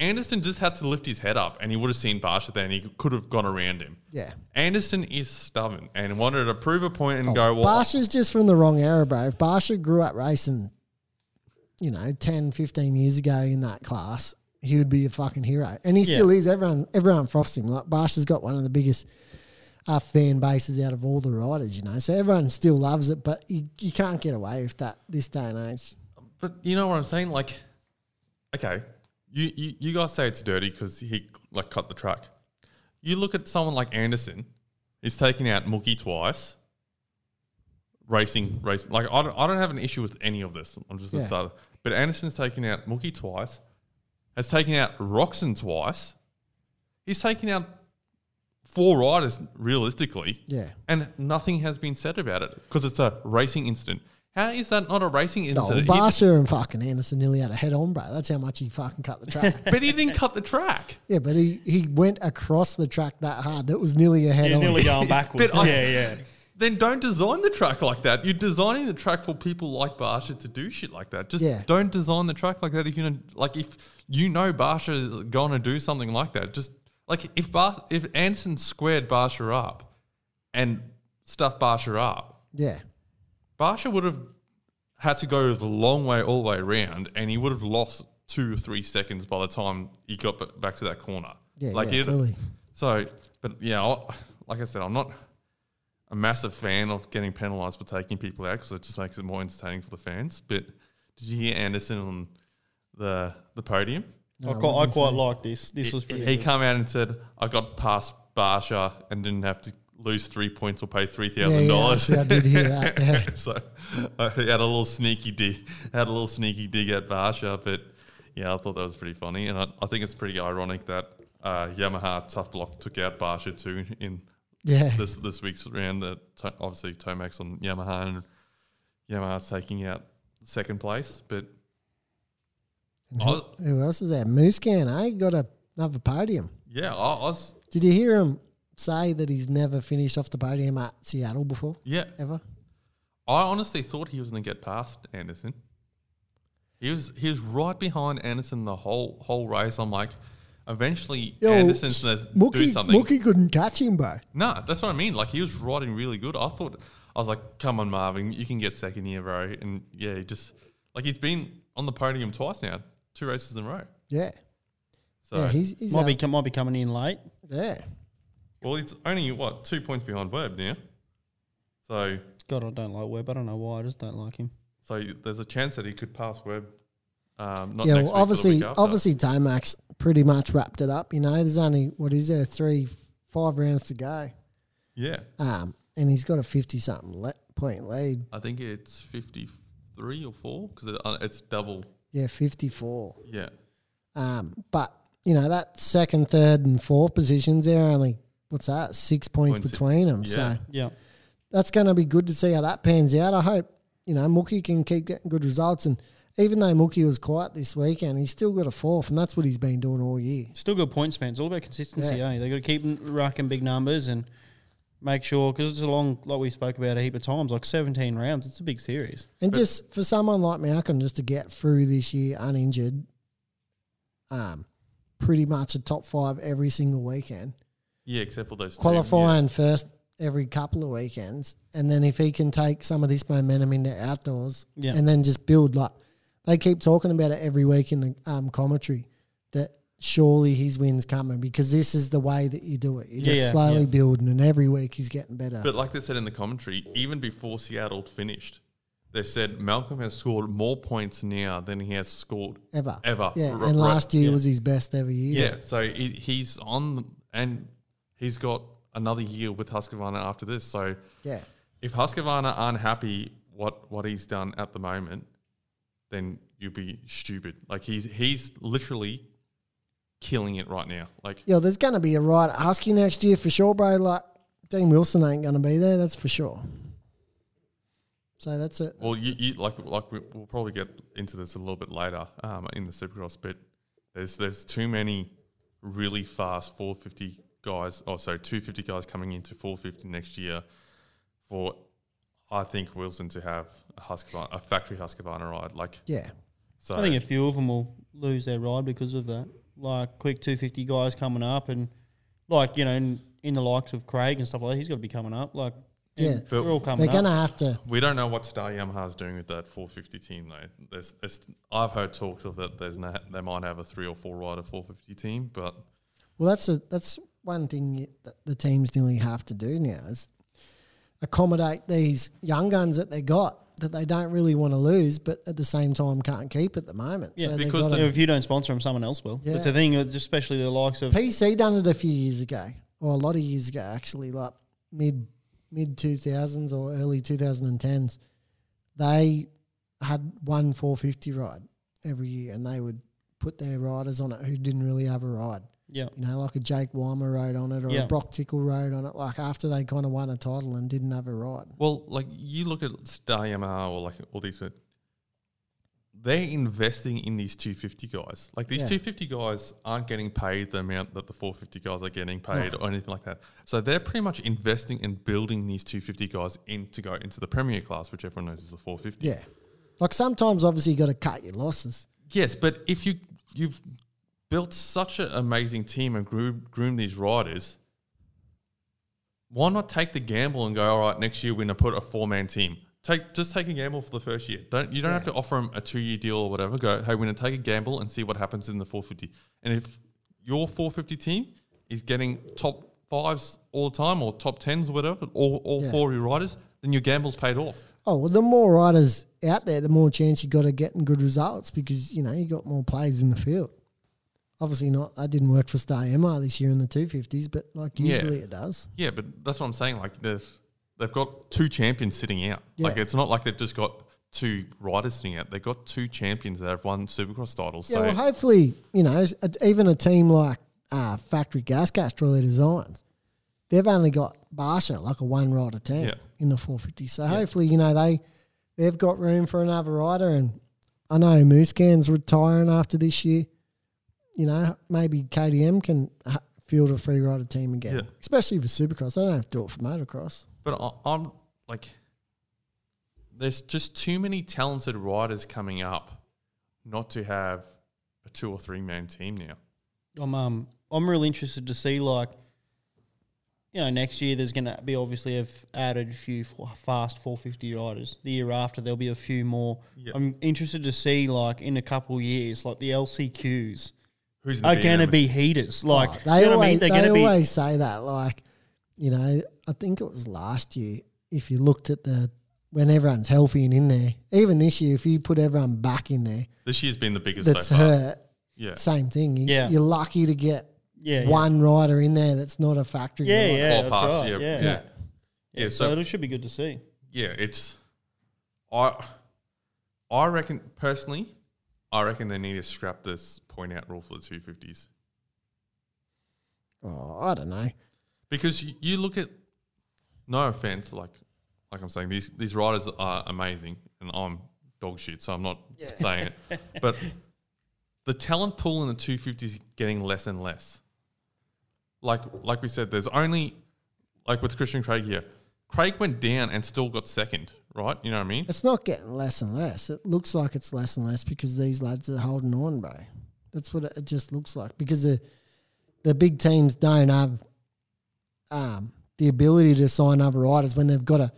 Anderson just had to lift his head up, and he would have seen Barcia there, and he could have gone around him. Yeah. Anderson is stubborn and wanted to prove a point and Oh, go. Well, Barcia's just from the wrong era, bro. If Barcia grew up racing, you know, 10, 15 years ago in that class, he would be a fucking hero. And he Yeah. still is. Everyone everyone froths him. Like Barcia's got one of the biggest uh, fan bases out of all the riders, you know. So everyone still loves it, but you, you can't get away with that this day and age. But you know what I'm saying? Like, okay, you you, you guys say it's dirty because he like cut the track. You look at someone like Anderson. He's taken out Mookie twice. Racing, racing. Like I don't, I don't have an issue with any of this. I'm just the Yeah. starter. But Anderson's taken out Mookie twice. Has taken out Roczen twice. He's taken out four riders realistically. Yeah. And nothing has been said about it because it's a racing incident. How is that not a racing incident? He- Barcia and fucking Anderson nearly had a head on, bro. That's how much he fucking cut the track. [laughs] but he didn't cut the track. yeah, but he, he went across the track that hard. That was nearly a head He's on. nearly going [laughs] backwards. But I- yeah, yeah. Then don't design the track like that. You're designing the track for people like Barcia to do shit like that. Just Yeah. don't design the track like that. If you know, like if you know Barcia is going to do something like that, just like if Bar- if Anson squared Barcia up and stuffed Barcia up, yeah. Barcia would have had to go the long way all the way around, and he would have lost two or three seconds by the time he got b- back to that corner. Yeah, like yeah, it- fully. So, but yeah, I- like I said, I'm not a massive fan of getting penalised for taking people out because it just makes it more entertaining for the fans. But did you hear Anderson on the the podium? I, quite, I quite like this. This was pretty he good. came out and said, "I got past Barcia and didn't have to lose three points or pay three Yeah, thousand yeah, dollars." actually, I did hear that. [laughs] Yeah. so uh, he had a little sneaky dig, had a little sneaky dig at Barcia, but yeah, I thought that was pretty funny, and I, I think it's pretty ironic that uh, Yamaha Tough Block took out Barcia too in Yeah. this this week's round. That to- obviously Tomac's on Yamaha and Yamaha's taking out second place, but who, who else is that? Musquin, eh? Got a, another podium. yeah, I, I was Did you hear him say that he's never finished off the podium at Seattle before? yeah. Ever? I honestly thought he was going to get past Anderson. He was he was right behind Anderson the whole whole race. I'm like, eventually Anderson's going to do Mookie, something. Mookie couldn't catch him, bro. No, that's what I mean. Like he was riding really good. I thought I was like, come on, Marvin, you can get second here, bro. And yeah, he just like he's been on the podium twice now, two races in a row. Yeah. So yeah, he's, he's Might be, com- might be coming in late. yeah. well, it's only what two points behind Webb now. So God, I don't like Webb. I don't know why. I just don't like him. so there's a chance that he could pass Webb. Um, not yeah, next well, week, obviously, week obviously, Tomac's pretty much wrapped it up. You know, there's only what is there three, five rounds to go, yeah. um, and he's got a fifty something le- point lead. I think it's 53 or 4 because it, uh, it's double. Yeah, fifty four. Yeah. Um, but you know that second, third, and fourth positions, they're only what's that? Six points Points- between them. yeah. So Yeah. that's going to be good to see how that pans out. I hope you know, Mookie can keep getting good results. And even though Mookie was quiet this weekend, he's still got a fourth, and that's what he's been doing all year. Still good point span. It's all about consistency, Yeah. eh? They got to keep racking big numbers and make sure because it's a long, like we spoke about a heap of times, like seventeen rounds. It's a big series. And just for someone like Malcolm, just to get through this year uninjured, um, pretty much a top five every single weekend, Yeah, except for those two, qualifying first every couple of weekends, and then if he can take some of this momentum into outdoors, Yeah. and then just build like they keep talking about it every week in the um, commentary that surely his wins coming because this is the way that you do it. You Yeah, just yeah, slowly yeah. building, and every week he's getting better. But like they said in the commentary, even before Seattle finished, they said Malcolm has scored more points now than he has scored ever, ever. yeah. R- and r- last year yeah. was his best ever year. Yeah, so it, he's on, and he's got another year with Husqvarna after this. So yeah. if Husqvarna aren't happy what what he's done at the moment, then you'd be stupid. Like he's he's literally killing it right now. Like Yeah, there's going to be a ride at Husky next year for sure, bro. Like Dean Wilson ain't going to be there, that's for sure. So that's it. Well, you, you like like we- we'll probably get into this a little bit later um, in the Supercross, but there's there's too many really fast 450 guys, or sorry, 250 guys coming into 450 next year for I think Wilson to have a Husqvarna, a factory Husqvarna ride. Like Yeah, so, I think a few of them will lose their ride because of that. Like quick 250 guys coming up, and like you know, in, in the likes of Craig and stuff like that, he's got to be coming up. Like, Yeah. But they're all coming they're going to have to. we don't know what Star Yamaha's doing with that 450 team though. There's, there's I've heard talks of that. There's no, they might have a three or four rider 450 team, but Well, that's a that's one thing that the teams nearly have to do now is accommodate these young guns that they got that they don't really want to lose, but at the same time can't keep at the moment. Yeah, so because got Yeah, to- if you don't sponsor them, someone else will. Yeah. It's a thing, especially the likes of PC done it a few years ago, or a lot of years ago, actually, like mid mid two thousands or early two thousand and tens. They had one four fifty ride every year, and they would put their riders on it who didn't really have a ride. Yeah, You know, like a Jake Weimer rode on it, or Yeah. a Broc Tickle rode on it. Like after they kind of won a title and didn't have a ride. Well, like you look at Star Yamaha or like all these, they're investing in these 250 guys. Like these Yeah. 250 guys aren't getting paid the amount that the 450 guys are getting paid or anything like that. So they're pretty much investing in building these 250 guys in to go into the Premier class, which everyone knows is the 450. Yeah, like sometimes obviously you got to cut your losses. Yes, but if you you've built such an amazing team and groom, groomed these riders, why not take the gamble and go? All right, next year we're gonna put a four man team. Take just take a gamble for the first year. Don't you don't have to offer them a two year deal or whatever. Go, hey, we're gonna take a gamble and see what happens in the 450. And if your 450 team is getting top fives all the time or top tens or whatever, all, all Yeah. four of your riders, then your gamble's paid off. Oh well, the more riders out there, the more chance you got of getting good results because you know you got more players in the field. Obviously, not. That didn't work for Star MR this year in the two fifties, but like Yeah. usually it does. Yeah, but that's what I'm saying. Like they've they've got two champions sitting out. Like it's not like they've just got two riders sitting out. They've got two champions that have won Supercross titles. Yeah, so well, hopefully, you know, even a team like uh, Factory Gas Castrol Designs, they've only got Barcia, like a one rider team Yeah. in the 450. So hopefully, you know, they they've got room for another rider. And I know Musquin's retiring after this year. You know, maybe KTM can field a free rider team again, Yeah. especially for Supercross. They don't have to do it for motocross. but I, I'm like, there's just too many talented riders coming up, not to have a two or three man team now. I'm um I'm really interested to see like you know next year there's going to be obviously have added a few fast 450 riders. The year after there'll be a few more. Yeah. I'm interested to see like in a couple of years like the LCQs Who's in are the going to be heaters. Oh, like Oh, you they know what I always, mean? They're they going to be always say that. Like, you know, I think it was last year. If you looked at the when everyone's healthy and in there, even this year, if you put everyone back in there This year's been the biggest that's so far. hurt, Yeah, same thing. You, Yeah. You're lucky to get yeah, yeah. one rider in there that's not a factory. Yeah, rider. yeah, Or that's pass, right. yeah, Yeah, yeah. yeah. So, So it should be good to see. yeah, it's I I reckon personally, I reckon they need to scrap this point out rule for the two fifties. Oh, I don't know. Because you, you look at, no offense, like like I'm saying, these these riders are amazing, and I'm dog shit, so I'm not saying it. [laughs] But the talent pool in the 250s is getting less and less. Like like we said, there's only like with Christian Craig here. Craig went down and still got second, right? You know what I mean? It's not getting less and less. It looks like it's less and less because these lads are holding on, bro. That's what it, just looks like because the the big teams don't have um, the ability to sign other riders when they've got a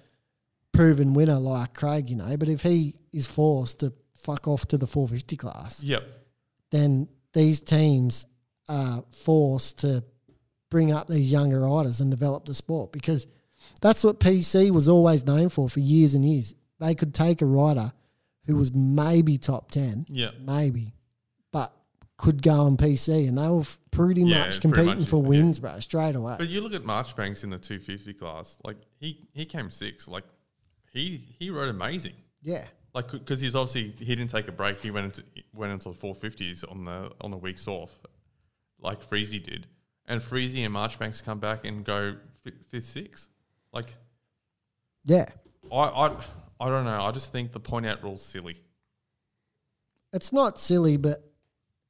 proven winner like Craig, you know. But if he is forced to fuck off to the 450 class, Yep. then these teams are forced to bring up these younger riders and develop the sport because that's what PC was always known for for years and years. They could take a rider who was maybe top 10, Yeah. maybe, but could go on PC and they were pretty Yeah, much pretty competing much, for yeah. wins, bro, straight away. But you look at Marchbanks in the 250 class, like he he came sixth. Like he he rode amazing. yeah. Like because he's obviously he didn't take a break. He went into went into the 450s on the on the weeks off, like Freezy did. And Freezy and Marchbanks come back and go fi- fifth, sixth. Like Yeah. I I I don't know. I just think the point out rule's silly. It's not silly, but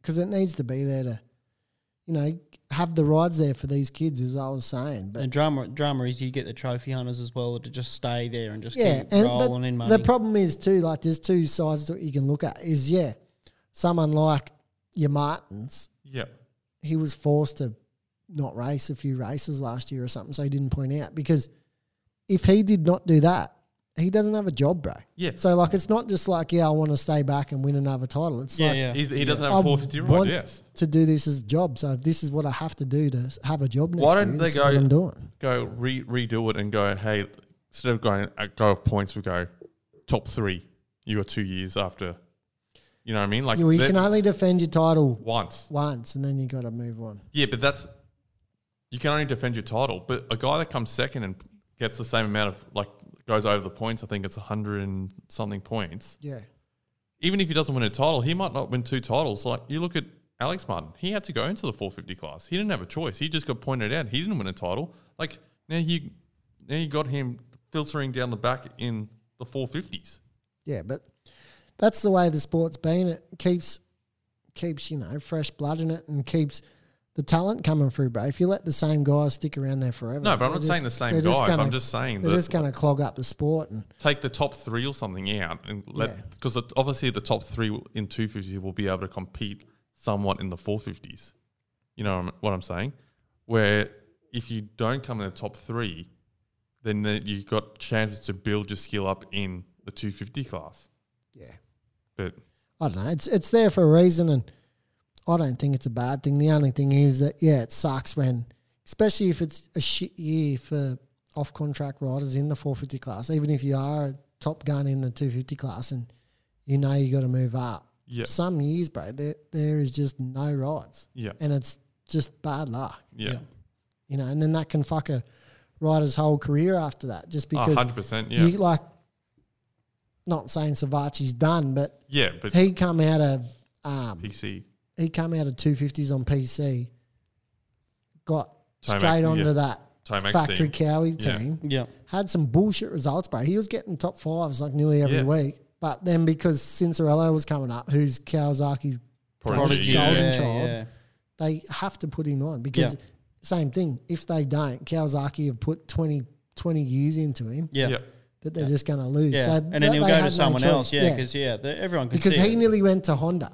because it needs to be there to, you know, have the rides there for these kids, as I was saying. But And drama, drama is you get the trophy hunters as well to just stay there and just yeah, keep and rolling in money. the problem is too, like there's two sides to what you can look at. Is yeah, someone like your Martins, Yeah. he was forced to not race a few races last year or something, so he didn't point out because if he did not do that, he doesn't have a job, bro. Yeah. So like, it's not just like yeah, I want to stay back and win another title. It's yeah, like yeah. He's, he doesn't I have a 450 ride. want Yes. to do this as a job. So this is what I have to do to have a job next Why don't they this is what go- I'm doing. Go re- redo it and go. Hey, instead of going uh, go of points, we go top three. You got two years after. You know what I mean? Like You, you can only defend your title once. once, and then you got to move on. Yeah, but that's you can only defend your title. But a guy that comes second and gets the same amount of like goes over the points, I think it's hundred and something points. Yeah, Even if he doesn't win a title, he might not win two titles. Like you look at Alex Martin, he had to go into the 450 class. He didn't have a choice. He just got pointed out. He didn't win a title. Like now you now you got him filtering down the back in the 450s. yeah, but that's the way the sport's been. It keeps keeps you know fresh blood in it and keeps the talent coming through, bro. If you let the same guys stick around there forever, No, but I'm not saying the same just guys. gonna- I'm just saying they're that just going to clog up the sport and take the top three or something out and let Yeah. because obviously the top three in 250 will be able to compete somewhat in the 450s. You know what I'm saying? Where if you don't come in the top three, then the, you've got chances to build your skill up in the 250 class. yeah. But I don't know. It's it's there for a reason, and I don't think it's a bad thing. The only thing is that yeah, it sucks when, especially if it's a shit year for off contract riders in the 450 class. Even if you are a top gun in the 250 class, and you know you got to move up. Yeah. Some years, bro, there there is just no rides, yeah, and it's just bad luck. yeah, You know, and then that can fuck a rider's whole career after that, just because 100%. Yeah, you like. Not saying Savatgy's done, but yeah, but he come out of um, PC, he come out of 250s on PC, got Tomac, straight onto yeah. that Tomac factory team. Cowie team, yeah. had some bullshit results, bro. He was getting top fives like nearly every Yeah. week. But then because Cianciarulo was coming up, who's Kawasaki's Prodigy, Prodigy, golden yeah, child, yeah. they have to put him on because Yeah. same thing. If they don't, Kawasaki have put 20, 20 years into him Yeah. yeah, that they're just going to lose. Yeah. So and then he'll go had to no someone choice. else. Yeah, because yeah, the, everyone can because see he it. nearly went to Honda.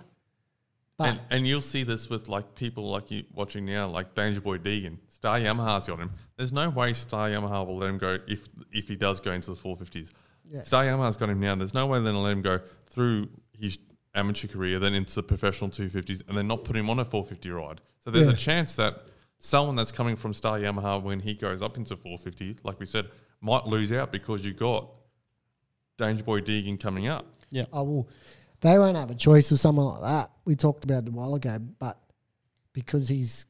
But and, and you'll see this with like people like you watching now, like Danger Boy Deegan. Star Yamaha's got him. There's no way Star Yamaha will let him go if if he does go into the 450s. Yeah. Star Yamaha's got him now. There's no way they're gonna let him go through his amateur career, then into the professional 250s, and then not put him on a 450 ride. So there's Yeah. a chance that someone that's coming from Star Yamaha when he goes up into 450, like we said, might lose out because you got Danger Boy Deegan coming up. Yeah. Oh well, they won't have a choice of someone like that. We talked about it a while ago, but because he's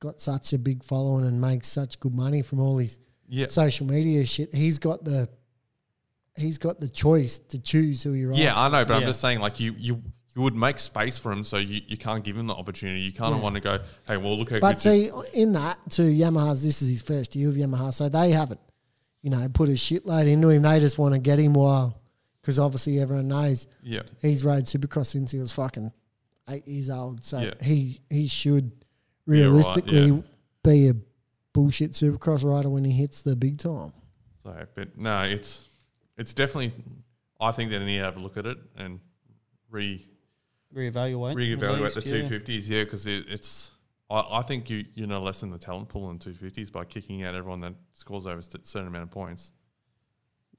got such a big following and makes such good money from all his Yeah. social media shit, he's got the he's got the choice to choose who he rides. Yeah, I know, but I'm just saying, like you, you, you would make space for him, so you, you can't give him the opportunity. You kind of Yeah. want to go, hey, well, look how But good. you- see, in that to Yamaha's, this is his first year of Yamaha, so they haven't you know, put a shitload into him. They just want to get him while, because obviously everyone knows Yeah. he's rode Supercross since he was fucking eight years old. So Yeah. he he should Yeah, right, realistically yeah. be a bullshit Supercross rider when he hits the big time. So, but no, it's it's definitely. I think that they need to have a look at it and re Reevaluate. reevaluate least, the yeah. two fifties. Yeah, because it, it's. I, I think you you know lessen the talent pool in two fifties by kicking out everyone that scores over a certain amount of points.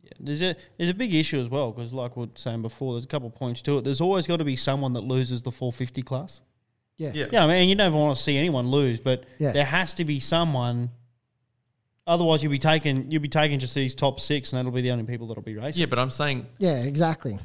Yeah, there's a there's a big issue as well because, like we were saying before, there's a couple of points to it. There's always got to be someone that loses the 450 class. Yeah. Yeah. Yeah, I mean, you never want to see anyone lose, but Yeah. there has to be someone. Otherwise, you'll be taking you'll be taking just these top six, and that'll be the only people that'll be racing. Yeah, but I'm saying Yeah, exactly.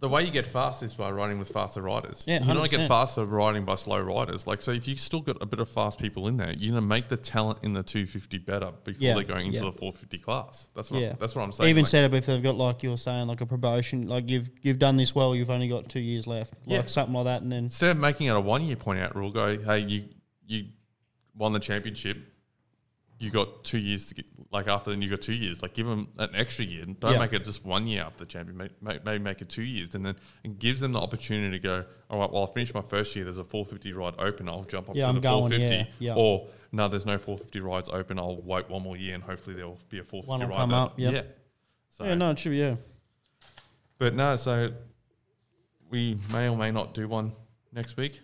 The way you get fast is by riding with faster riders. Yeah, you don't get faster riding by slow riders. Like so, if you still got a bit of fast people in there, you're gonna make the talent in the 250 better before Yeah, they're going into yeah. the 450 class. That's what Yeah, I'm, that's what I'm saying. Even Like, set up if they've got like you were saying, like a promotion, like you've you've done this well, you've only got two years left, Yeah. like something like that, and then instead of making it a one year point out rule, go hey you you won the championship. You got two years to get like after then you got two years. Like give them an extra year. Don't Yeah. make it just one year after the champion. Make, make, maybe make it two years, and then it gives them the opportunity to go. All right, well I finished my first year. There's a 450 ride open. I'll jump up Yeah, to I'm the going, 450. yeah, yeah. Or no, there's no 450 rides open. I'll wait one more year, and hopefully there will be a 450 One will ride. come up, yep. Yeah. So, yeah, no, it should be yeah. but no, so we may or may not do one next week,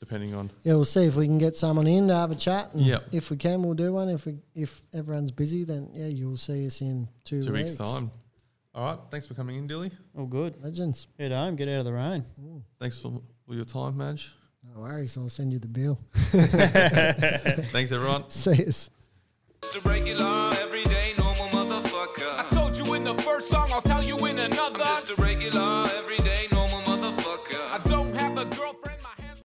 depending on. Yeah, we'll see if we can get someone in to have a chat. And Yep. If we can, we'll do one. If we if everyone's busy, then yeah, you'll see us in two, two weeks. weeks' time. All right. Thanks for coming in, Dilly. All good. Legends. Head home, get out of the rain. Thanks for all your time, Madge. No worries. I'll send you the bill. [laughs] [laughs] Thanks, everyone. [laughs] see us. Just a regular